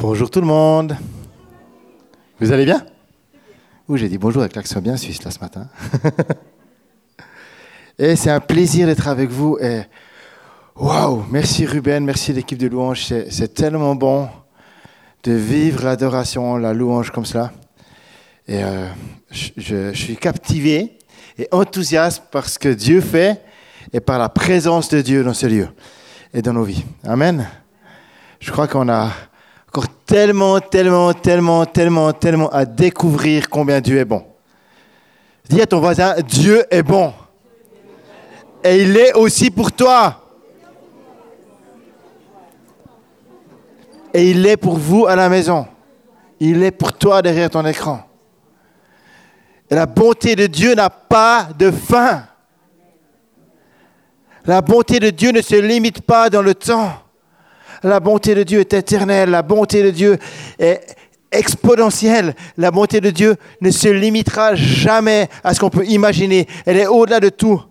Bonjour tout le monde. Vous allez bien? Oui, j'ai dit bonjour avec l'accent bien suisse là ce matin. et c'est un plaisir d'être avec vous. Et waouh, merci Ruben, merci l'équipe de louange. C'est tellement bon de vivre l'adoration, la louange comme cela. Et euh, je, je suis captivé et enthousiaste par ce que Dieu fait et par la présence de Dieu dans ce lieu et dans nos vies. Amen. Je crois qu'on a encore tellement, tellement, tellement, tellement, tellement à découvrir combien Dieu est bon. Dis à ton voisin, Dieu est bon. Et il est aussi pour toi. Et il est pour vous à la maison. Il est pour toi derrière ton écran. Et la bonté de Dieu n'a pas de fin. La bonté de Dieu ne se limite pas dans le temps. La bonté de Dieu est éternelle. La bonté de Dieu est exponentielle. La bonté de Dieu ne se limitera jamais à ce qu'on peut imaginer. Elle est au-delà de tout.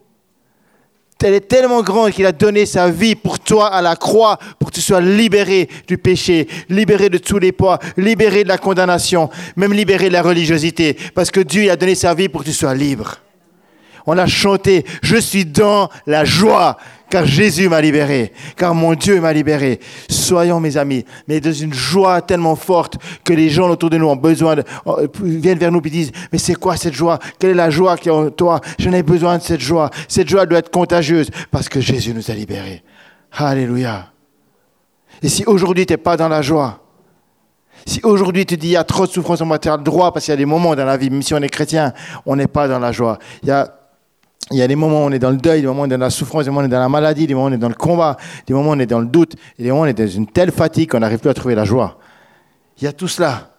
Elle est tellement grande qu'il a donné sa vie pour toi à la croix, pour que tu sois libéré du péché, libéré de tous les poids, libéré de la condamnation, même libéré de la religiosité. Parce que Dieu a donné sa vie pour que tu sois libre. On a chanté, je suis dans la joie car Jésus m'a libéré, car mon Dieu m'a libéré. Soyons mes amis, mais dans une joie tellement forte que les gens autour de nous ont besoin de, euh, viennent vers nous et disent, mais c'est quoi cette joie? Quelle est la joie qui est en toi? Je n'ai besoin de cette joie. Cette joie doit être contagieuse parce que Jésus nous a libérés. Alléluia. Et si aujourd'hui tu n'es pas dans la joie, si aujourd'hui tu dis il y a trop de souffrance, on va le droit parce qu'il y a des moments dans la vie, même si on est chrétien, on n'est pas dans la joie. Il y a des moments où on est dans le deuil, des moments où on est dans la souffrance, des moments où on est dans la maladie, des moments où on est dans le combat, des moments où on est dans le doute, et des moments où on est dans une telle fatigue qu'on n'arrive plus à trouver la joie. Il y a tout cela.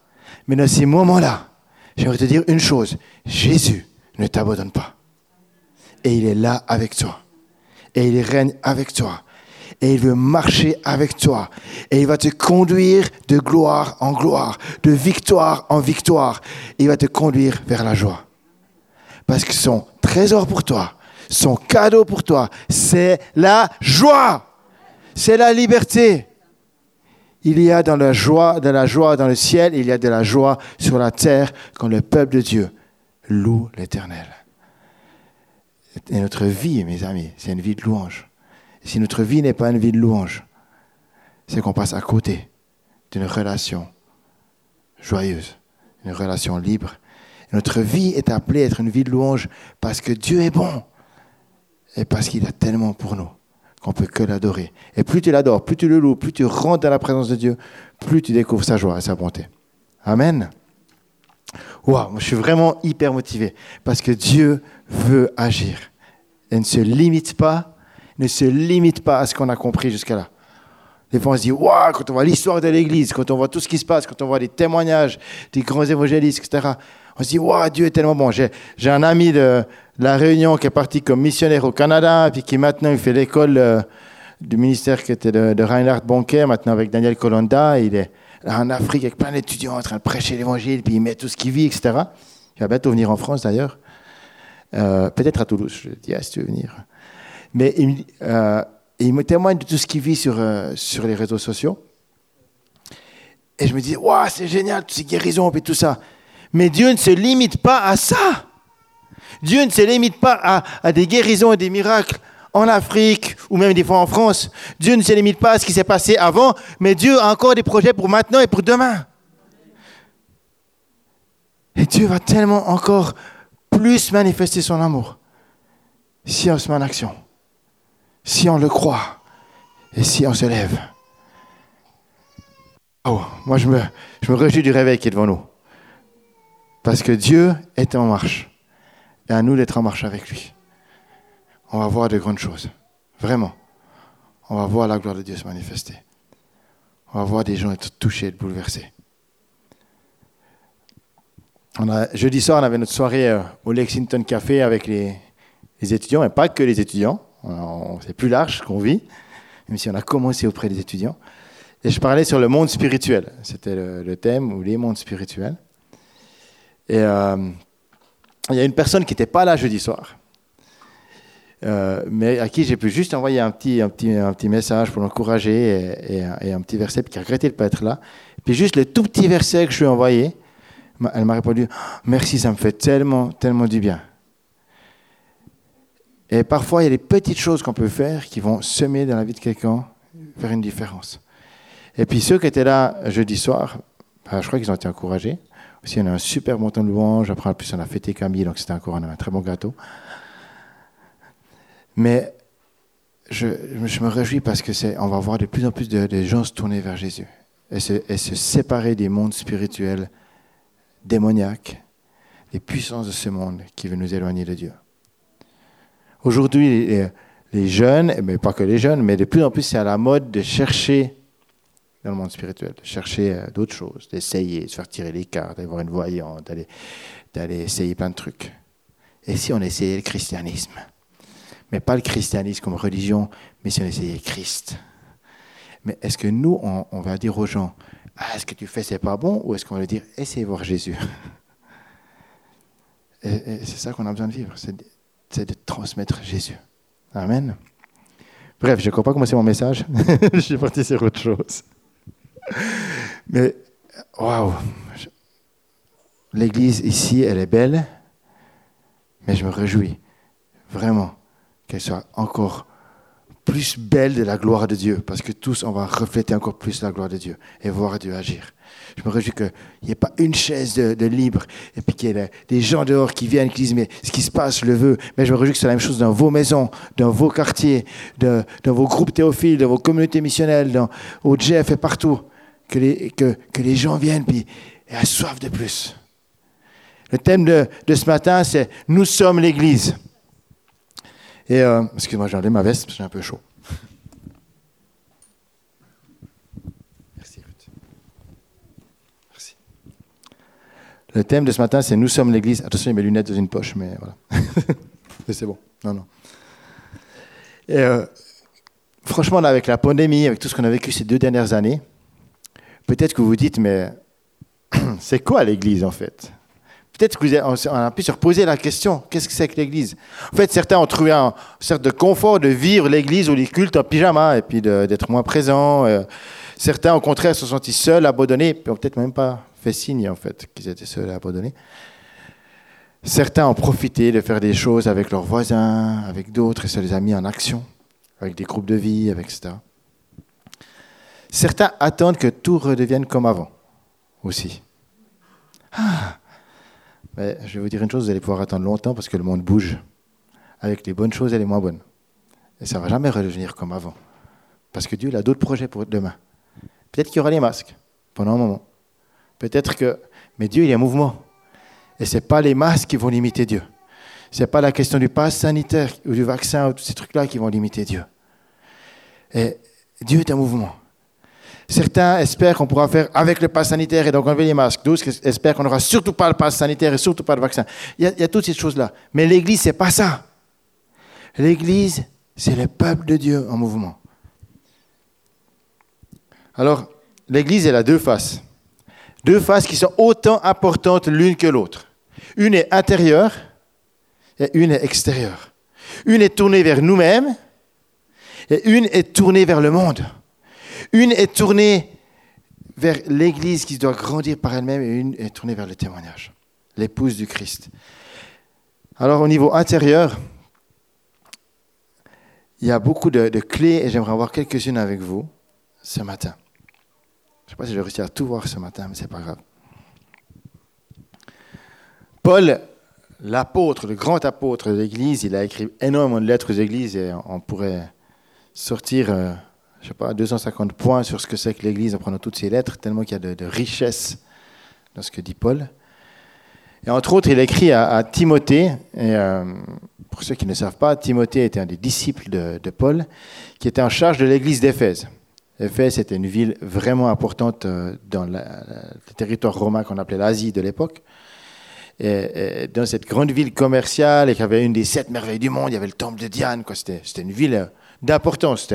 Mais dans ces moments-là, j'aimerais te dire une chose. Jésus ne t'abandonne pas. Et il est là avec toi. Et il règne avec toi. Et il veut marcher avec toi. Et il va te conduire de gloire en gloire, de victoire en victoire. Il va te conduire vers la joie. Parce que son trésor pour toi, son cadeau pour toi, c'est la joie. C'est la liberté. Il y a dans la joie, de la joie dans le ciel, il y a de la joie sur la terre quand le peuple de Dieu loue l'Éternel. Et notre vie, mes amis, c'est une vie de louange. Si notre vie n'est pas une vie de louange, c'est qu'on passe à côté d'une relation joyeuse, une relation libre notre vie est appelée à être une vie de louange parce que Dieu est bon et parce qu'il a tellement pour nous qu'on peut que l'adorer. Et plus tu l'adores, plus tu le loues, plus tu rentres dans la présence de Dieu, plus tu découvres sa joie et sa bonté. Amen. Waouh, je suis vraiment hyper motivé parce que Dieu veut agir. Et ne se limite pas, ne se limite pas à ce qu'on a compris jusqu'à là. Des fois, on se dit, waouh, quand on voit l'histoire de l'Église, quand on voit tout ce qui se passe, quand on voit les témoignages des grands évangélistes, etc., on se dit, waouh, Dieu est tellement bon. J'ai, un ami de, la Réunion qui est parti comme missionnaire au Canada, puis qui maintenant il fait l'école euh, du ministère qui était de, Reinhard Bonker, maintenant avec Daniel Colonda. Il est là en Afrique avec plein d'étudiants en train de prêcher l'évangile, puis il met tout ce qu'il vit, etc. Il va bientôt venir en France d'ailleurs. Euh, peut-être à Toulouse, je dis, ah, si tu veux venir. Mais il, euh, me témoigne de tout ce qu'il vit sur, sur les réseaux sociaux. Et je me dis, waouh, c'est génial, toutes ces guérisons et tout ça. Mais Dieu ne se limite pas à ça. Dieu ne se limite pas à, des guérisons et des miracles en Afrique ou même des fois en France. Dieu ne se limite pas à ce qui s'est passé avant, mais Dieu a encore des projets pour maintenant et pour demain. Et Dieu va tellement encore plus manifester son amour si on se met en action, si on le croit et si on se lève. Oh, moi, je me, je me réjouis du réveil qui est devant nous. Parce que Dieu est en marche. Et à nous d'être en marche avec lui. On va voir de grandes choses. Vraiment. On va voir la gloire de Dieu se manifester. On va voir des gens être touchés, être bouleversés. On a, jeudi soir, on avait notre soirée euh, au Lexington Café avec les, étudiants, et pas que les étudiants. C'est plus large qu'on vit, même si on a commencé auprès des étudiants. Et je parlais sur le monde spirituel. C'était le, le thème, ou les mondes spirituels. Et euh, il y a une personne qui n'était pas là jeudi soir. euh, mais à qui j'ai pu juste envoyer un petit, un petit, un petit message pour l'encourager et, et, un petit verset, puis qui a regretté de ne pas être là. Puis juste le tout petit verset que je lui ai envoyé, elle m'a répondu Merci, ça me fait tellement, tellement du bien. Et parfois, il y a des petites choses qu'on peut faire qui vont semer dans la vie de quelqu'un, faire une différence. Et puis ceux qui étaient là jeudi soir, bah, je crois qu'ils ont été encouragés. Aussi, on a un super temps de louange. Après, en plus, on a fêté Camille, donc c'était encore un, très bon gâteau. Mais je, me réjouis parce que c'est, on va voir de plus en plus de, gens se tourner vers Jésus et se, séparer des mondes spirituels démoniaques, des puissances de ce monde qui veulent nous éloigner de Dieu. Aujourd'hui, les, les, jeunes, mais pas que les jeunes, mais de plus en plus, c'est à la mode de chercher dans le monde spirituel, de chercher euh, d'autres choses, d'essayer, de se faire tirer les cartes, d'aller voir une voyante, d'aller, d'aller essayer plein de trucs. Et si on essayait le christianisme? Mais pas le christianisme comme religion, mais si on essayait Christ. Mais est-ce que nous, on, va dire aux gens, ah, ce que tu fais, c'est pas bon, ou est-ce qu'on va dire, essayez voir Jésus? Et, c'est ça qu'on a besoin de vivre, c'est de, transmettre Jésus. Amen. Bref, je ne comprends pas comment c'est mon message. je suis parti sur autre chose. Mais, waouh, l'église ici, elle est belle, mais je me réjouis vraiment qu'elle soit encore plus belle de la gloire de Dieu, parce que tous, on va refléter encore plus la gloire de Dieu et voir Dieu agir. Je me réjouis qu'il n'y ait pas une chaise de, libre et puis qu'il y ait des gens dehors qui viennent, qui disent mais ce qui se passe, je le veux. Mais je me réjouis que c'est la même chose dans vos maisons, dans vos quartiers, dans, vos groupes théophiles, dans vos communautés missionnelles, au Jeff et partout. Que les, que, que les gens viennent puis aient soif de plus. Le thème de, de ce matin, c'est Nous sommes l'Église. Et, euh, excuse-moi, j'ai enlevé ma veste parce que j'ai un peu chaud. Merci, Ruth. Merci. Le thème de ce matin, c'est Nous sommes l'Église. Attention, il mes lunettes dans une poche, mais voilà. mais c'est bon. Non, non. Et, euh, franchement, avec la pandémie, avec tout ce qu'on a vécu ces deux dernières années, peut-être que vous dites, mais c'est quoi l'Église en fait? Peut-être qu'on a pu se reposer la question, qu'est-ce que c'est que l'Église? En fait, certains ont trouvé un sorte de confort de vivre l'Église ou les cultes en pyjama et puis d'être moins présents. Euh. Certains, au contraire, se sont sentis seuls, abandonnés, puis ont peut-être même pas fait signe, en fait, qu'ils étaient seuls et abandonnés. Certains ont profité de faire des choses avec leurs voisins, avec d'autres, et ça les a mis en action, avec des groupes de vie, avec etc. Certains attendent que tout redevienne comme avant, aussi. Ah je vais vous dire une chose, vous allez pouvoir attendre longtemps parce que le monde bouge. Avec les bonnes choses et les moins bonnes. Et ça ne va jamais redevenir comme avant. Parce que Dieu a d'autres projets pour demain. Peut-être qu'il y aura les masques pendant un moment. Peut-être que. Mais Dieu, il est en mouvement. Et ce n'est pas les masques qui vont limiter Dieu. Ce n'est pas la question du pass sanitaire ou du vaccin ou tous ces trucs-là qui vont limiter Dieu. Et Dieu est en mouvement. Certains espèrent qu'on pourra faire avec le pass sanitaire et donc enlever les masques. D'autres espèrent qu'on n'aura surtout pas le pass sanitaire et surtout pas le vaccin. Il y a, toutes ces choses-là. Mais l'Église, c'est pas ça. L'Église, c'est le peuple de Dieu en mouvement. Alors, l'Église, elle a deux faces. Deux faces qui sont autant importantes l'une que l'autre. Une est intérieure et une est extérieure. Une est tournée vers nous-mêmes et une est tournée vers le monde. Une est tournée vers l'Église qui doit grandir par elle-même et une est tournée vers le témoignage, l'épouse du Christ. Alors au niveau intérieur, il y a beaucoup de, clés et j'aimerais avoir quelques-unes avec vous ce matin. Je ne sais pas si j'ai réussi à tout voir ce matin, mais ce n'est pas grave. Paul, l'apôtre, le grand apôtre de l'Église, il a écrit énormément de lettres aux églises et on pourrait sortir euh, je sais pas, 250 points sur ce que c'est que l'Église en prenant toutes ces lettres, tellement qu'il y a de, richesse dans ce que dit Paul. Et entre autres, il écrit à, Timothée, et euh, pour ceux qui ne savent pas, Timothée était un des disciples de, Paul, qui était en charge de l'Église d'Éphèse. Éphèse était une ville vraiment importante euh, dans le territoire romain qu'on appelait l'Asie de l'époque. Et, dans cette grande ville commerciale, et qui avait une des sept merveilles du monde, il y avait le temple de Diane. C'était une ville d'importance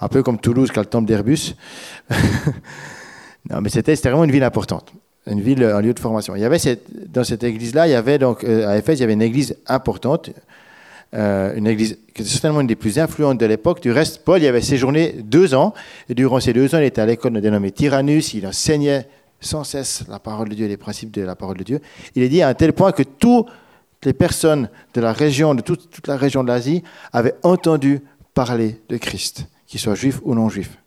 un peu comme Toulouse qui a le temple d'Airbus. non, mais c'était vraiment une ville importante, une ville, un lieu de formation. Il y avait dans cette église-là, il y avait donc euh, à Éphèse, il y avait une église importante euh, une église qui était certainement une des plus influentes de l'époque. Du reste, Paul y avait séjourné deux ans, et durant ces deux ans, il était à l'école dénommée Tyrannus, il enseignait sans cesse la parole de Dieu, les principes de la parole de Dieu. Il est dit à un tel point que toutes les personnes de la région, de toute la région de l'Asie, avaient entendu parler de Christ, qu'ils soient juifs ou non juifs.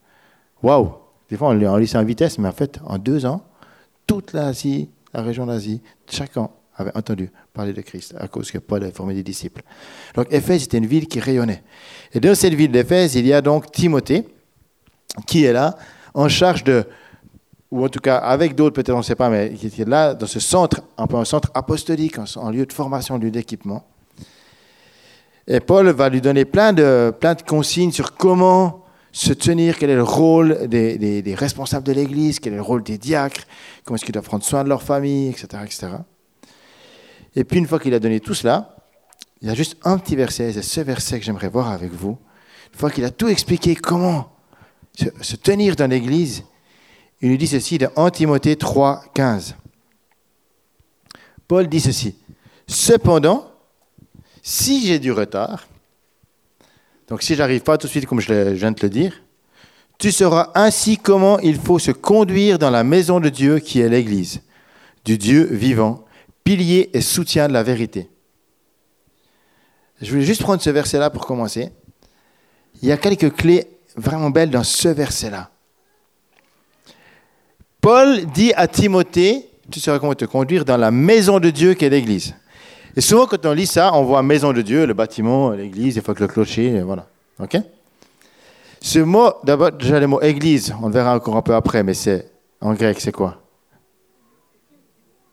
Waouh Des fois, on lit ça en vitesse, mais en fait, en deux ans, toute l'Asie, la région d'Asie, chacun avait entendu parler de Christ à cause que Paul avait formé des disciples. Donc Éphèse était une ville qui rayonnait. Et dans cette ville d'Éphèse, il y a donc Timothée qui est là en charge de, ou en tout cas avec d'autres, peut-être on ne sait pas, mais qui est là dans ce centre, un peu un centre apostolique, en lieu de formation, lieu d'équipement. Et Paul va lui donner plein de, plein de consignes sur comment se tenir, quel est le rôle des, responsables de l'Église, quel est le rôle des diacres, comment est-ce qu'ils doivent prendre soin de leur famille, etc. etc. Et puis une fois qu'il a donné tout cela, il y a juste un petit verset, c'est ce verset que j'aimerais voir avec vous. Une fois qu'il a tout expliqué comment se, tenir dans l'Église, il nous dit ceci dans 1 Timothée 3, 15. Paul dit ceci. Cependant, si j'ai du retard, donc si j'arrive pas tout de suite comme je viens de te le dire, tu sauras ainsi comment il faut se conduire dans la maison de Dieu qui est l'Église, du Dieu vivant, pilier et soutien de la vérité. Je voulais juste prendre ce verset-là pour commencer. Il y a quelques clés vraiment belles dans ce verset-là. Paul dit à Timothée, tu sauras comment te conduire dans la maison de Dieu qui est l'Église. Et souvent, quand on lit ça, on voit maison de Dieu, le bâtiment, l'église, il faut que le clocher, voilà. OK? Ce mot, d'abord, déjà le mot église, on le verra encore un peu après, mais c'est en grec, c'est quoi?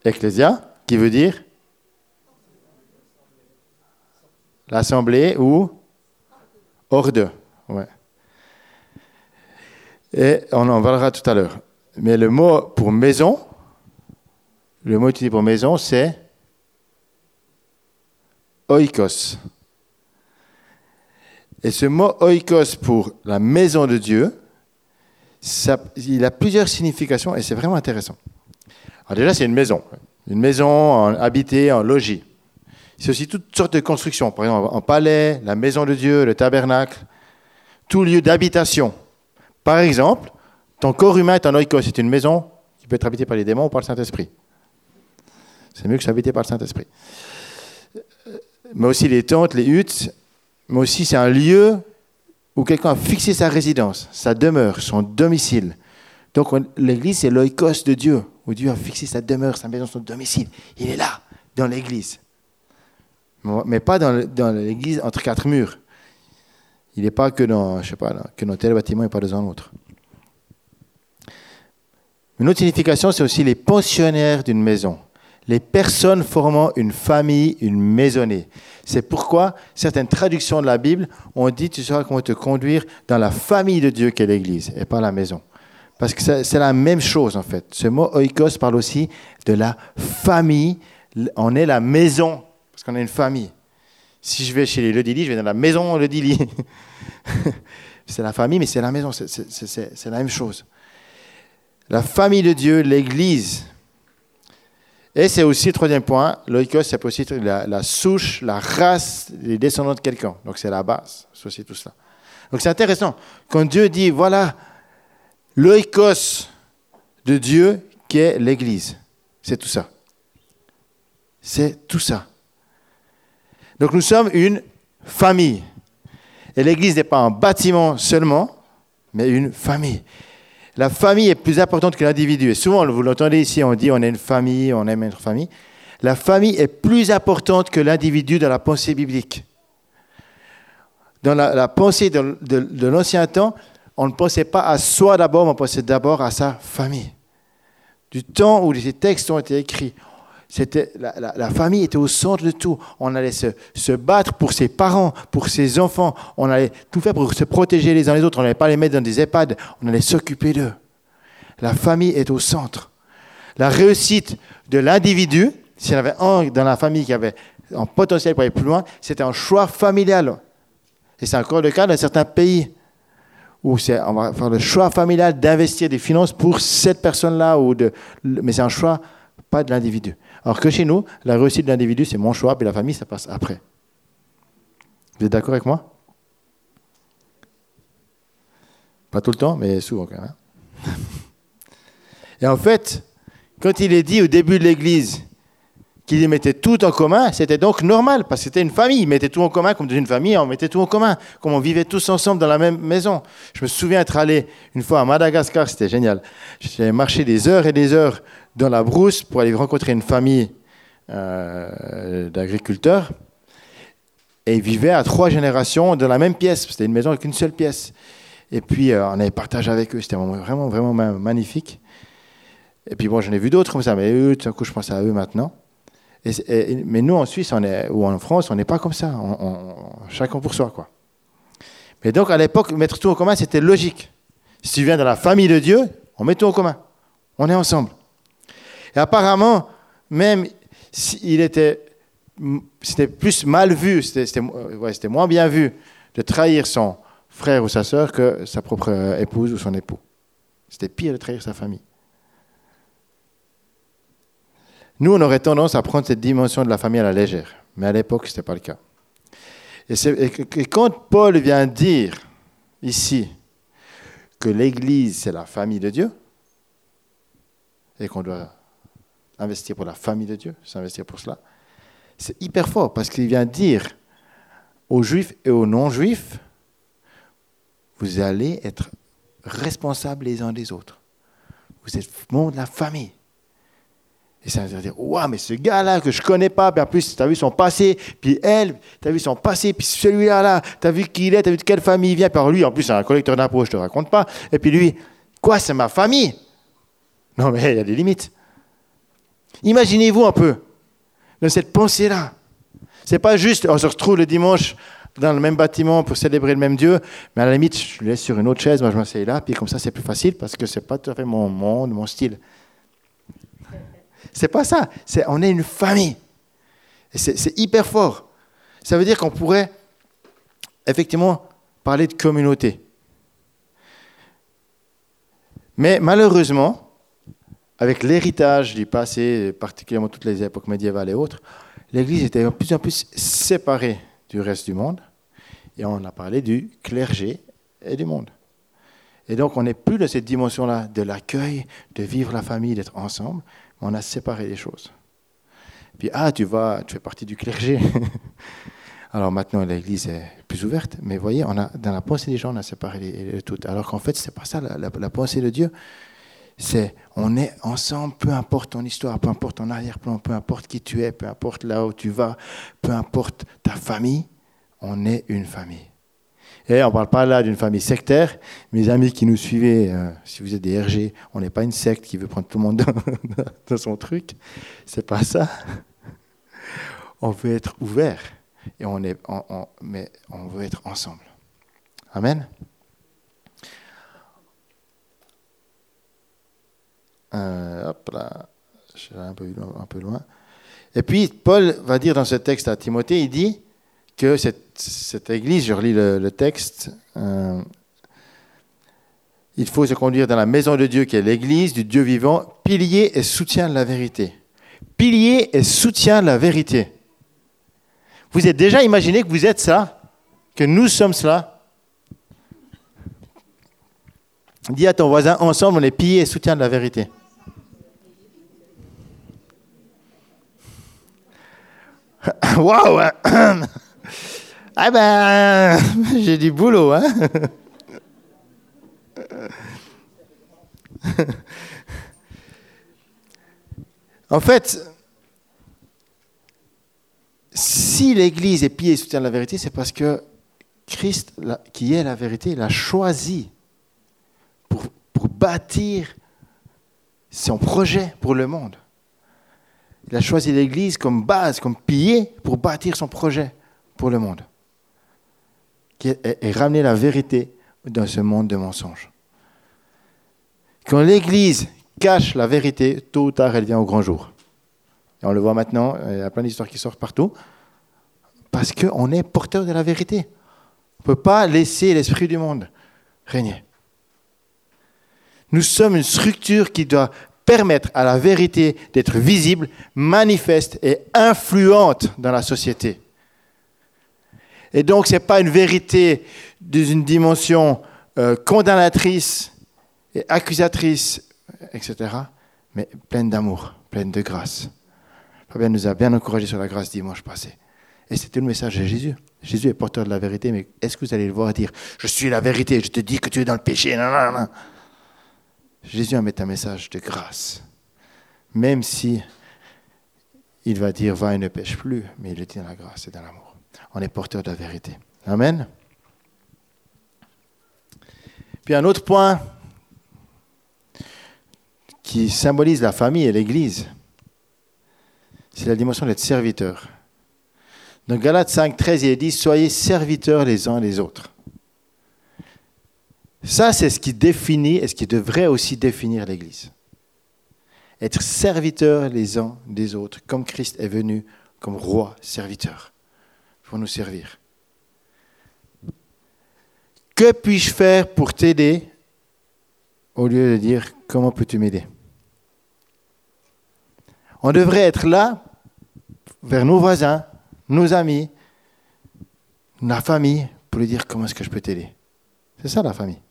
Ecclésia, qui veut dire? L'assemblée ou? Hors de. Ouais. Et on en verra tout à l'heure. Mais le mot pour maison, le mot utilisé pour maison, c'est oikos. Et ce mot oikos pour la maison de Dieu, il a plusieurs significations et c'est vraiment intéressant. Alors déjà, c'est une maison. Une maison habitée, en logis. C'est aussi toutes sortes de constructions. Par exemple, un palais, la maison de Dieu, le tabernacle, tout lieu d'habitation. Par exemple, ton corps humain est un oikos. C'est une maison qui peut être habitée par les démons ou par le Saint-Esprit. C'est mieux que habité par le Saint-Esprit mais aussi les tentes, les huttes, mais aussi c'est un lieu où quelqu'un a fixé sa résidence, sa demeure, son domicile. Donc l'église, c'est l'oikos de Dieu, où Dieu a fixé sa demeure, sa maison, son domicile. Il est là, dans l'église. Mais pas dans l'église entre quatre murs. Il n'est pas que dans, je sais pas, que dans tel bâtiment et pas dans un autre. Une autre signification, c'est aussi les pensionnaires d'une maison les personnes formant une famille, une maisonnée. C'est pourquoi certaines traductions de la Bible ont dit tu sauras comment te conduire dans la famille de Dieu qu'est l'Église et pas la maison. Parce que c'est la même chose en fait. Ce mot oikos parle aussi de la famille. On est la maison parce qu'on est une famille. Si je vais chez les Ledili, je vais dans la maison Ledili. c'est la famille, mais c'est la maison, c'est la même chose. La famille de Dieu, l'Église, et c'est aussi troisième point, l'oikos, c'est aussi la, la, souche, la race, les descendants de quelqu'un. Donc c'est la base, c'est aussi tout cela. Donc c'est intéressant. Quand Dieu dit, voilà, l'oikos de Dieu qui est l'Église, c'est tout ça. C'est tout ça. Donc nous sommes une famille. Et l'Église n'est pas un bâtiment seulement, mais une famille la famille est plus importante que l'individu. Et souvent, vous l'entendez ici, on dit on est une famille, on aime notre famille. La famille est plus importante que l'individu dans la pensée biblique. Dans la, pensée de, l'ancien temps, on ne pensait pas à soi d'abord, on pensait d'abord à sa famille. Du temps où ces textes ont été écrits, la, famille était au centre de tout. On allait se, se, battre pour ses parents, pour ses enfants. On allait tout faire pour se protéger les uns les autres. On n'allait pas les mettre dans des EHPAD. On allait s'occuper d'eux. La famille est au centre. La réussite de l'individu, s'il y en avait un dans la famille qui avait un potentiel pour aller plus loin, c'était un choix familial. Et c'est encore le cas dans certains pays où on va faire le choix familial d'investir des finances pour cette personne-là, ou de, mais c'est un choix pas de l'individu. Alors que chez nous, la réussite de l'individu, c'est mon choix, puis la famille, ça passe après. Vous êtes d'accord avec moi? Pas tout le temps, mais souvent quand même. Et en fait, quand il est dit au début de l'Église qu'il mettait tout en commun, c'était donc normal, parce que c'était une famille. Ils mettaient tout en commun, comme dans une famille, on mettait tout en commun, comme on vivait tous ensemble dans la même maison. Je me souviens être allé une fois à Madagascar, c'était génial. J'ai marché des heures et des heures dans la brousse pour aller rencontrer une famille euh, d'agriculteurs. Et ils vivaient à trois générations dans la même pièce. C'était une maison avec une seule pièce. Et puis, euh, on avait partagé avec eux. C'était vraiment, vraiment magnifique. Et puis, bon, j'en ai vu d'autres comme ça, mais eux, tout à coup, je pense à eux maintenant. mais nous, en Suisse ou en France, on n'est pas comme ça. Chacun pour soi, quoi. Mais donc, à l'époque, mettre tout en commun, c'était logique. Si tu viens de la famille de Dieu, on met tout en commun. On est ensemble. Et apparemment, même s'il était, c'était plus mal vu, c'était ouais, moins bien vu de trahir son frère ou sa sœur que sa propre épouse ou son époux. C'était pire de trahir sa famille. Nous, on aurait tendance à prendre cette dimension de la famille à la légère, mais à l'époque, ce n'était pas le cas. Et, quand Paul vient dire ici que l'Église, c'est la famille de Dieu, et qu'on doit investir pour la famille de Dieu, s'investir pour cela, c'est hyper fort parce qu'il vient dire aux juifs et aux non-juifs, vous allez être responsables les uns des autres. Vous êtes membres de la famille. Et ça veut dire, waouh, mais ce gars-là que je connais pas, puis en plus, tu as vu son passé, puis elle, tu as vu son passé, puis celui-là, là, tu as vu qui il est, tu as vu de quelle famille il vient, puis lui, en plus, c'est un collecteur d'impôts, je te raconte pas. Et puis lui, quoi, c'est ma famille? Non, mais il y a des limites. Imaginez-vous un peu, dans cette pensée-là. C'est pas juste, on se retrouve le dimanche dans le même bâtiment pour célébrer le même Dieu, mais à la limite, je le laisse sur une autre chaise, moi je m'assieds là, puis comme ça c'est plus facile parce que c'est pas tout à fait mon monde, mon style. C'est pas ça. On est une famille. C'est, hyper fort. Ça veut dire qu'on pourrait effectivement parler de communauté. Mais malheureusement, avec l'héritage du passé, particulièrement toutes les époques médiévales et autres, l'Église était de plus en plus séparée du reste du monde. Et on a parlé du clergé et du monde. Et donc on n'est plus dans cette dimension-là de l'accueil, de vivre la famille, d'être ensemble, on a séparé les choses. Puis, ah, tu vas, tu fais partie du clergé. Alors maintenant, l'Église est plus ouverte, mais vous voyez, on a, dans la pensée des gens, on a séparé les, toutes. Alors qu'en fait, c'est pas ça, la, pensée de Dieu. C'est, on est ensemble, peu importe ton histoire, peu importe ton arrière-plan, peu importe qui tu es, peu importe là où tu vas, peu importe ta famille, on est une famille. Et on ne parle pas là d'une famille sectaire. Mes amis qui nous suivaient, euh, si vous êtes des RG, on n'est pas une secte qui veut prendre tout le monde dans, son truc. C'est pas ça. On veut être ouvert. Et on est, mais on veut être ensemble. Amen. Euh, hop là, je un peu, loin. Et puis, Paul va dire dans ce texte à Timothée, il dit, que cette, église, je relis le, texte, euh, il faut se conduire dans la maison de Dieu qui est l'église du Dieu vivant, pilier et soutien de la vérité. Pilier et soutien de la vérité. Vous êtes déjà imaginé que vous êtes ça Que nous sommes cela? Dis à ton voisin, ensemble, on est pilier et soutien de la vérité. Waouh Ah ben, j'ai du boulot, hein En fait, si l'Église est pied et soutient la vérité, c'est parce que Christ, qui est la vérité, l'a choisi pour, pour bâtir son projet pour le monde. Il a choisi l'Église comme base, comme pilier pour bâtir son projet pour le monde et ramener la vérité dans ce monde de mensonges. Quand l'Église cache la vérité, tôt ou tard, elle vient au grand jour. Et on le voit maintenant, il y a plein d'histoires qui sortent partout, parce qu'on est porteur de la vérité. On ne peut pas laisser l'esprit du monde régner. Nous sommes une structure qui doit permettre à la vérité d'être visible, manifeste et influente dans la société. Et donc, ce n'est pas une vérité d'une dimension euh, condamnatrice et accusatrice, etc., mais pleine d'amour, pleine de grâce. Fabien nous a bien encouragé sur la grâce dimanche passé. Et c'était le message de Jésus. Jésus est porteur de la vérité, mais est-ce que vous allez le voir dire Je suis la vérité, je te dis que tu es dans le péché non, non, non. Jésus mis un message de grâce. Même si il va dire Va et ne pêche plus, mais il dit dans la grâce et dans l'amour. On est porteur de la vérité. Amen. Puis un autre point qui symbolise la famille et l'Église, c'est la dimension d'être serviteur. Dans Galates 5, 13, il est dit Soyez serviteurs les uns les autres. Ça, c'est ce qui définit et ce qui devrait aussi définir l'Église. Être serviteurs les uns des autres, comme Christ est venu comme roi serviteur pour nous servir. Que puis-je faire pour t'aider au lieu de dire comment peux-tu m'aider? On devrait être là vers nos voisins, nos amis, la famille, pour lui dire comment est-ce que je peux t'aider? C'est ça la famille.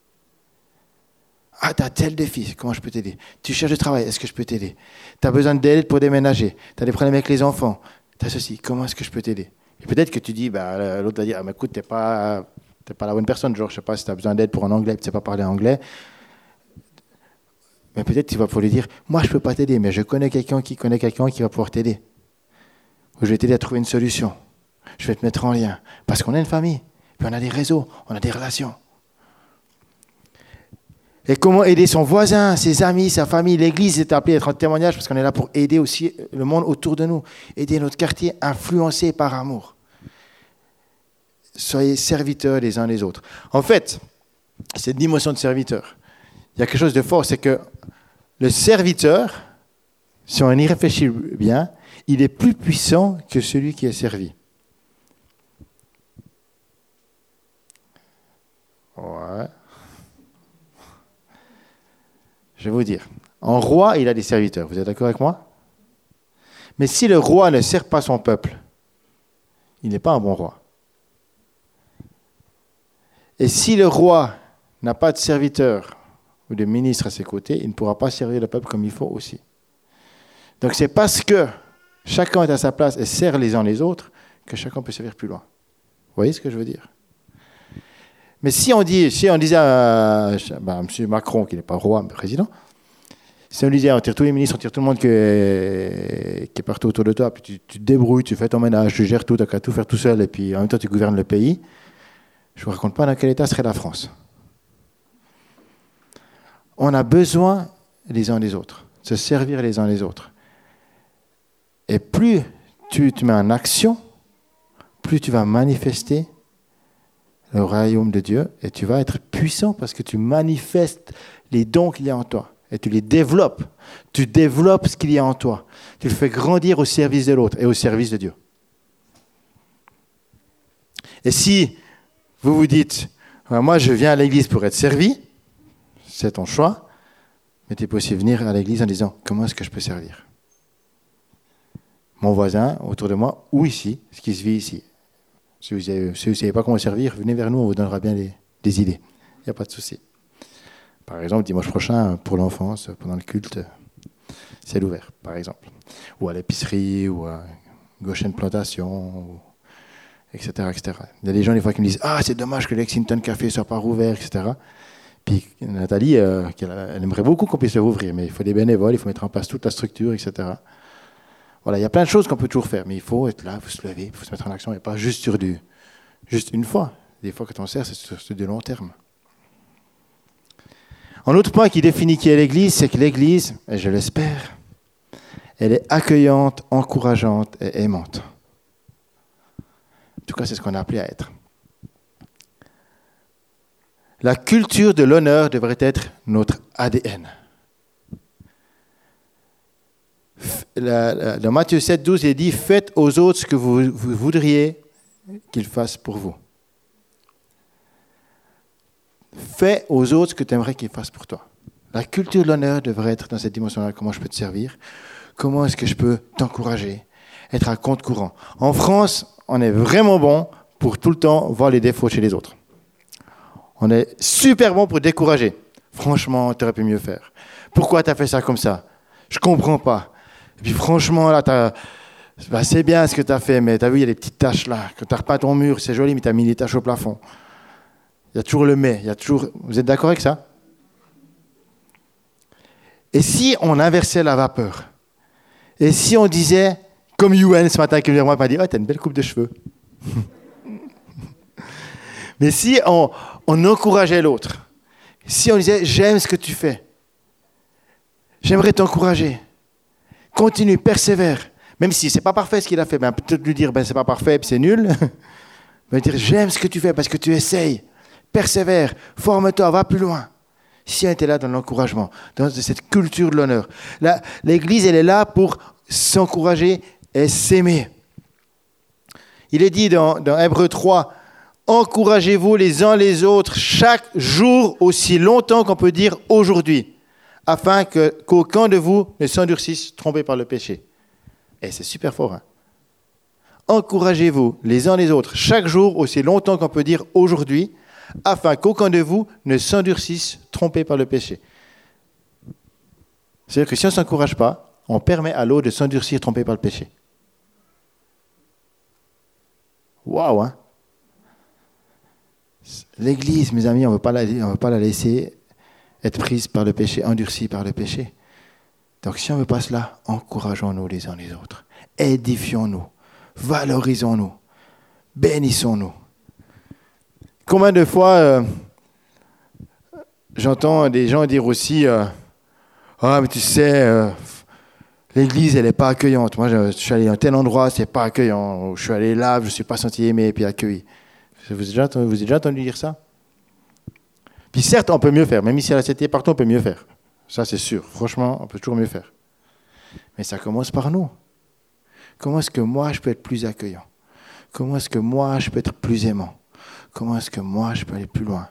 Ah, tu as tel défi, comment je peux t'aider? Tu cherches du travail, est-ce que je peux t'aider? Tu as besoin d'aide pour déménager, tu as des problèmes avec les enfants, tu as ceci, comment est-ce que je peux t'aider? Et peut-être que tu dis, bah, l'autre va dire, ah, mais écoute, tu n'es pas, pas la bonne personne, genre, je sais pas si tu as besoin d'aide pour un anglais, tu sais pas parler anglais. Mais peut-être tu vas pouvoir lui dire, moi je peux pas t'aider, mais je connais quelqu'un qui connaît quelqu'un qui va pouvoir t'aider. Ou je vais t'aider à trouver une solution. Je vais te mettre en lien. Parce qu'on est une famille. Puis on a des réseaux, on a des relations. Et comment aider son voisin, ses amis, sa famille? L'Église est appelée à être un témoignage parce qu'on est là pour aider aussi le monde autour de nous. Aider notre quartier influencé par amour. Soyez serviteurs les uns les autres. En fait, cette dimension de serviteur, il y a quelque chose de fort, c'est que le serviteur, si on y réfléchit bien, il est plus puissant que celui qui est servi. Ouais. Je vais vous dire. En roi, il a des serviteurs. Vous êtes d'accord avec moi? Mais si le roi ne sert pas son peuple, il n'est pas un bon roi. Et si le roi n'a pas de serviteurs ou de ministres à ses côtés, il ne pourra pas servir le peuple comme il faut aussi. Donc c'est parce que chacun est à sa place et sert les uns les autres que chacun peut servir plus loin. Vous voyez ce que je veux dire? Mais si on, dit, si on disait à bah, M. Macron, qui n'est pas roi, mais président, si on disait on tire tous les ministres, on tire tout le monde qui est, partout autour de toi, puis tu, te débrouilles, tu fais ton ménage, tu gères tout, tu as qu'à tout faire tout seul, et puis en même temps tu gouvernes le pays, je ne vous raconte pas dans quel état serait la France. On a besoin les uns des autres, de se servir les uns les autres. Et plus tu te mets en action, plus tu vas manifester le royaume de Dieu et tu vas être puissant parce que tu manifestes les dons qu'il y a en toi et tu les développes. Tu développes ce qu'il y a en toi. Tu le fais grandir au service de l'autre et au service de Dieu. Et si vous vous dites, ah, moi je viens à l'église pour être servi, c'est ton choix, mais tu peux aussi venir à l'église en disant, comment est-ce que je peux servir? Mon voisin autour de moi ou ici, ce qui se vit ici. Si vous ne savez pas comment servir, venez vers nous, on vous donnera bien des, idées. Il n'y a pas de souci. Par exemple, dimanche prochain, pour l'enfance, pendant le culte, c'est ouvert, par exemple. Ou à l'épicerie, ou à Goshen Plantation, etc., etc. Il y a des gens, des fois, qui me disent Ah, c'est dommage que Lexington Café ne soit pas rouvert, etc. Puis Nathalie, euh, elle aimerait beaucoup qu'on puisse le rouvrir, mais il faut des bénévoles, il faut mettre en place toute la structure, etc. Voilà, il y a plein de choses qu'on peut toujours faire, mais il faut être là, il faut se lever, il faut se mettre en action, et pas juste sur du, juste une fois. Des fois que tu en sers, c'est sur, du long terme. Un autre point qui définit qui est l'Église, c'est que l'Église, et je l'espère, elle est accueillante, encourageante et aimante. En tout cas, c'est ce qu'on a appelé à être. La culture de l'honneur devrait être notre ADN dans Matthieu 7, 12, il dit Faites aux autres ce que vous, voudriez qu'ils fassent pour vous. Fais aux autres ce que tu aimerais qu'ils fassent pour toi. La culture de l'honneur devrait être dans cette dimension-là. Comment je peux te servir Comment est-ce que je peux t'encourager Être à compte courant. En France, on est vraiment bon pour tout le temps voir les défauts chez les autres. On est super bon pour décourager. Franchement, tu aurais pu mieux faire. Pourquoi tu as fait ça comme ça? Je comprends pas. Et puis franchement, là, c'est bien ce que tu as fait, mais tu as vu, il y a des petites taches là. Quand tu repeint ton mur, c'est joli, mais tu as mis des taches au plafond. Il y a toujours le mais. Il y a toujours... Vous êtes d'accord avec ça? Et si on inversait la vapeur? Et si on disait, comme Yuen ce matin qui vient moi m'a dit, oh, t'as une belle coupe de cheveux. mais si on encourageait l'autre, si on disait, j'aime ce que tu fais, j'aimerais t'encourager, continue, persévère, même si c'est pas parfait ce qu'il a fait, ben, peut-être lui dire, ben, c'est pas parfait, c'est nul, mais dire, j'aime ce que tu fais parce que tu essayes, persévère, forme-toi, va plus loin. Si on était là dans l'encouragement, dans cette culture de l'honneur. L'Église, elle est là pour s'encourager et s'aimer. Il est dit dans, dans Hébreu 3, encouragez-vous les uns les autres chaque jour aussi longtemps qu'on peut dire aujourd'hui, afin qu'aucun de vous ne s'endurcisse trompé par le péché. Et c'est super fort. Hein. Encouragez-vous les uns les autres chaque jour aussi longtemps qu'on peut dire aujourd'hui, afin qu'aucun de vous ne s'endurcisse trompé par le péché. C'est-à-dire que si on ne s'encourage pas, on permet à l'autre de s'endurcir trompé par le péché. Waouh, hein L'Église, mes amis, on ne veut pas la laisser être prise par le péché, endurcie par le péché. Donc si on ne veut pas cela, encourageons-nous les uns les autres. Édifions-nous. Valorisons-nous. Bénissons-nous. Combien de fois euh, j'entends des gens dire aussi euh, Ah, mais tu sais, euh, l'église, elle n'est pas accueillante. Moi, je, suis allé dans tel endroit, c'est pas accueillant. Je suis allé là, je ne suis pas senti aimé et puis accueilli. Vous avez vous avez déjà entendu dire ça Puis certes, on peut mieux faire. Même ici à la CT, partout, on peut mieux faire. Ça, c'est sûr. Franchement, on peut toujours mieux faire. Mais ça commence par nous. Comment est-ce que moi, je peux être plus accueillant? Comment est-ce que moi, je peux être plus aimant? Comment est-ce que moi, je peux aller plus loin?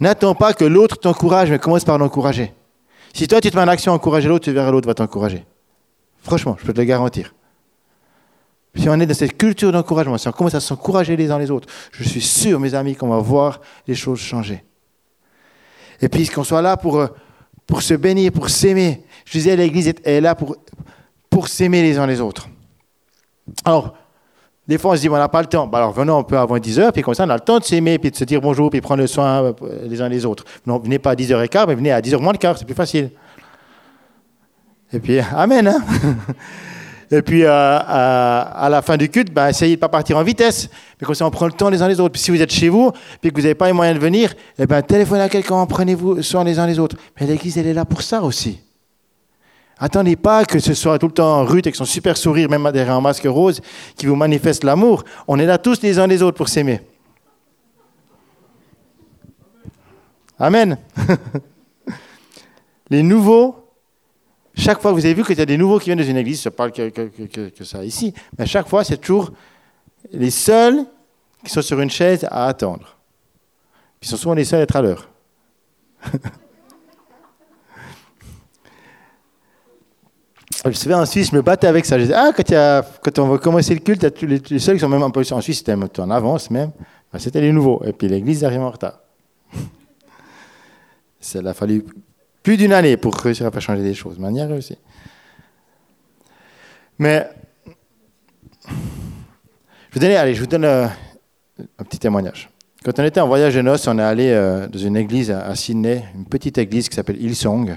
N'attends pas que l'autre t'encourage, mais commence par l'encourager. Si toi, tu te mets en action à encourager l'autre, tu verras l'autre va t'encourager. Franchement, je peux te le garantir. Si on est dans cette culture d'encouragement, si on commence à s'encourager les uns les autres, je suis sûr, mes amis, qu'on va voir les choses changer. Et puis qu'on soit là pour, euh, pour se bénir, pour s'aimer. Je disais, l'Église est là pour, pour s'aimer les uns les autres. Alors, des fois, on se dit, on n'a pas le temps. Bah, alors, venons un peu avant 10 heures, puis comme ça, on a le temps de s'aimer, puis de se dire bonjour, puis prendre le soin euh, les uns les autres. Non, venez pas à 10h15, mais venez à 10h moins le quart, c'est plus facile. Et puis, Amen. Hein Et puis, euh, à, la fin du culte, ben, essayez de ne pas partir en vitesse. Mais comme ça, on prend le temps les uns les autres. Puis si vous êtes chez vous, puis que vous n'avez pas les moyens de venir, eh ben, téléphonez à quelqu'un, prenez-vous soin les uns les autres. Mais l'Église, elle est là pour ça aussi. Attendez pas que ce soit tout le temps Ruth avec son super sourire, même derrière un masque rose, qui vous manifeste l'amour. On est là tous les uns les autres pour s'aimer. Amen. les nouveaux chaque fois, vous avez vu qu'il y a des nouveaux qui viennent dans une église, je parle que, que, ça ici, mais à chaque fois, c'est toujours les seuls qui sont sur une chaise à attendre. Ils sont souvent les seuls à être à l'heure. je savais en Suisse, je me battais avec ça. Je disais, ah, quand, on va commencer le culte, les, les, seuls qui sont même en position en Suisse, c'était en avance même, c'était les nouveaux. Et puis l'église arrive en retard. A fallu plus d'une année pour réussir à faire changer des choses. Mais on. Mais je vous, donne, allez, je vous donne euh, un petit témoignage. Quand on était en voyage de noces, on est allé euh, dans une église à, Sydney, une petite église qui s'appelle Hillsong.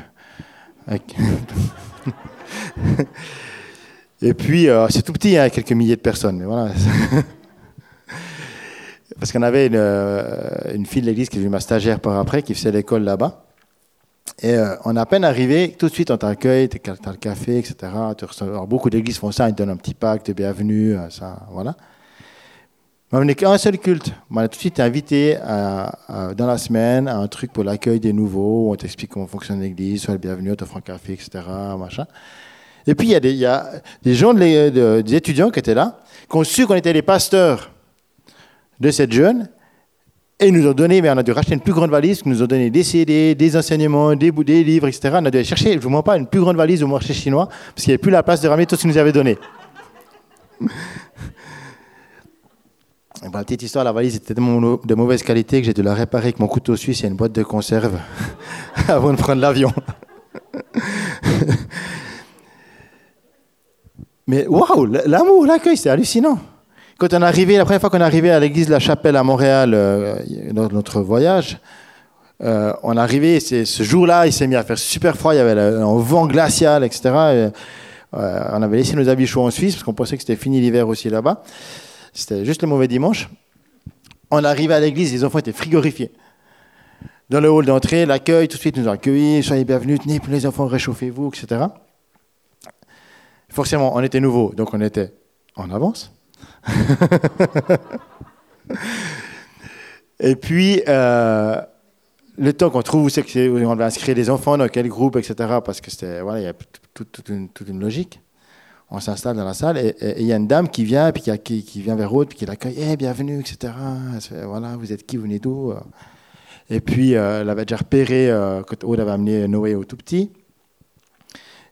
Et puis, euh, c'est tout petit, a quelques milliers de personnes, mais voilà. Parce qu'on avait une, une, fille de l'église qui est ma stagiaire par après, qui faisait l'école là-bas. Et euh, on a à peine arrivé, tout de suite on t'accueille, tu as le café, etc. Beaucoup d'églises font ça, ils donnent un petit pack de bienvenue, euh, ça, voilà. Mais on n'est qu'un seul culte. On a tout de suite invité dans la semaine à un truc pour l'accueil des nouveaux, on t'explique comment fonctionne l'église, soit le bienvenu, on t'offre un café, etc. Et puis il y a des, gens, de, des étudiants qui étaient là, qui ont su qu'on était les pasteurs de cette jeune, et ils nous ont donné, mais on a dû racheter une plus grande valise, qui nous ont donné des CD, des enseignements, des, livres, etc. On a dû aller chercher, je ne vous mens pas, une plus grande valise au marché chinois, parce qu'il n'y avait plus la place de ramener tout ce qu'ils nous avaient donné. la petite histoire, la valise était de, de mauvaise qualité que j'ai dû la réparer avec mon couteau suisse et une boîte de conserve avant de prendre l'avion. Mais waouh, l'amour, l'accueil, c'est hallucinant. Quand on est la première fois qu'on est arrivé à l'église de la Chapelle à Montréal, euh, dans notre voyage, euh, on est ce jour-là, il s'est mis à faire super froid, il y avait un vent glacial, etc. Euh, on avait laissé nos habits chauds en Suisse parce qu'on pensait que c'était fini l'hiver aussi là-bas. C'était juste le mauvais dimanche. On est arrivé à l'église, les enfants étaient frigorifiés. Dans le hall d'entrée, l'accueil, tout de suite, nous a accueillis, soyez bienvenus, tenez, les enfants, réchauffez-vous, etc forcément, on était nouveau, donc on était en avance. Et puis, euh, le temps qu'on trouve où c'est qu'on va inscrire les enfants, dans quel groupe, etc., parce que c'était, voilà, il y a toute, une, logique. On s'installe dans la salle et il y a une dame qui vient, puis qui, vient vers Aude, puis qui l'accueille, eh, bienvenue, etc. Voilà, vous êtes qui, vous venez d'où Et puis, euh, elle avait déjà repéré euh, quand Aude avait amené Noé au tout petit.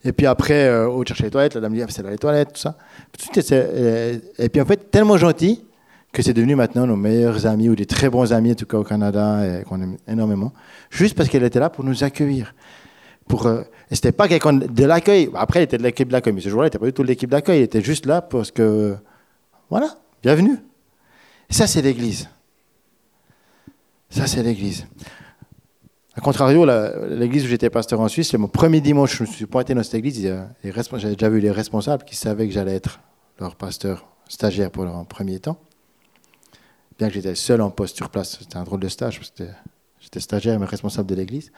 Et puis après, euh, au chercher les toilettes, la dame dit ah, c'est dans les toilettes, tout ça. Et puis en fait, tellement gentil que c'est devenu maintenant nos meilleurs amis ou des très bons amis, en tout cas au Canada, qu'on aime énormément, juste parce qu'elle était là pour nous accueillir. Pour, euh, et c'était pas quelqu'un de l'accueil. Après, elle était de l'équipe d'accueil, mais ce jour-là, elle n'était pas du tout de l'équipe d'accueil. Elle était juste là parce que, voilà, bienvenue. Et ça, c'est l'Église. Ça, c'est l'Église. A contrario, l'église où j'étais pasteur en Suisse, mon premier dimanche, je me suis pointé dans cette église. J'avais déjà vu les responsables qui savaient que j'allais être leur pasteur stagiaire pour leur premier temps. Bien que j'étais seul en poste sur place, c'était un drôle de stage, j'étais stagiaire mais responsable de l'église.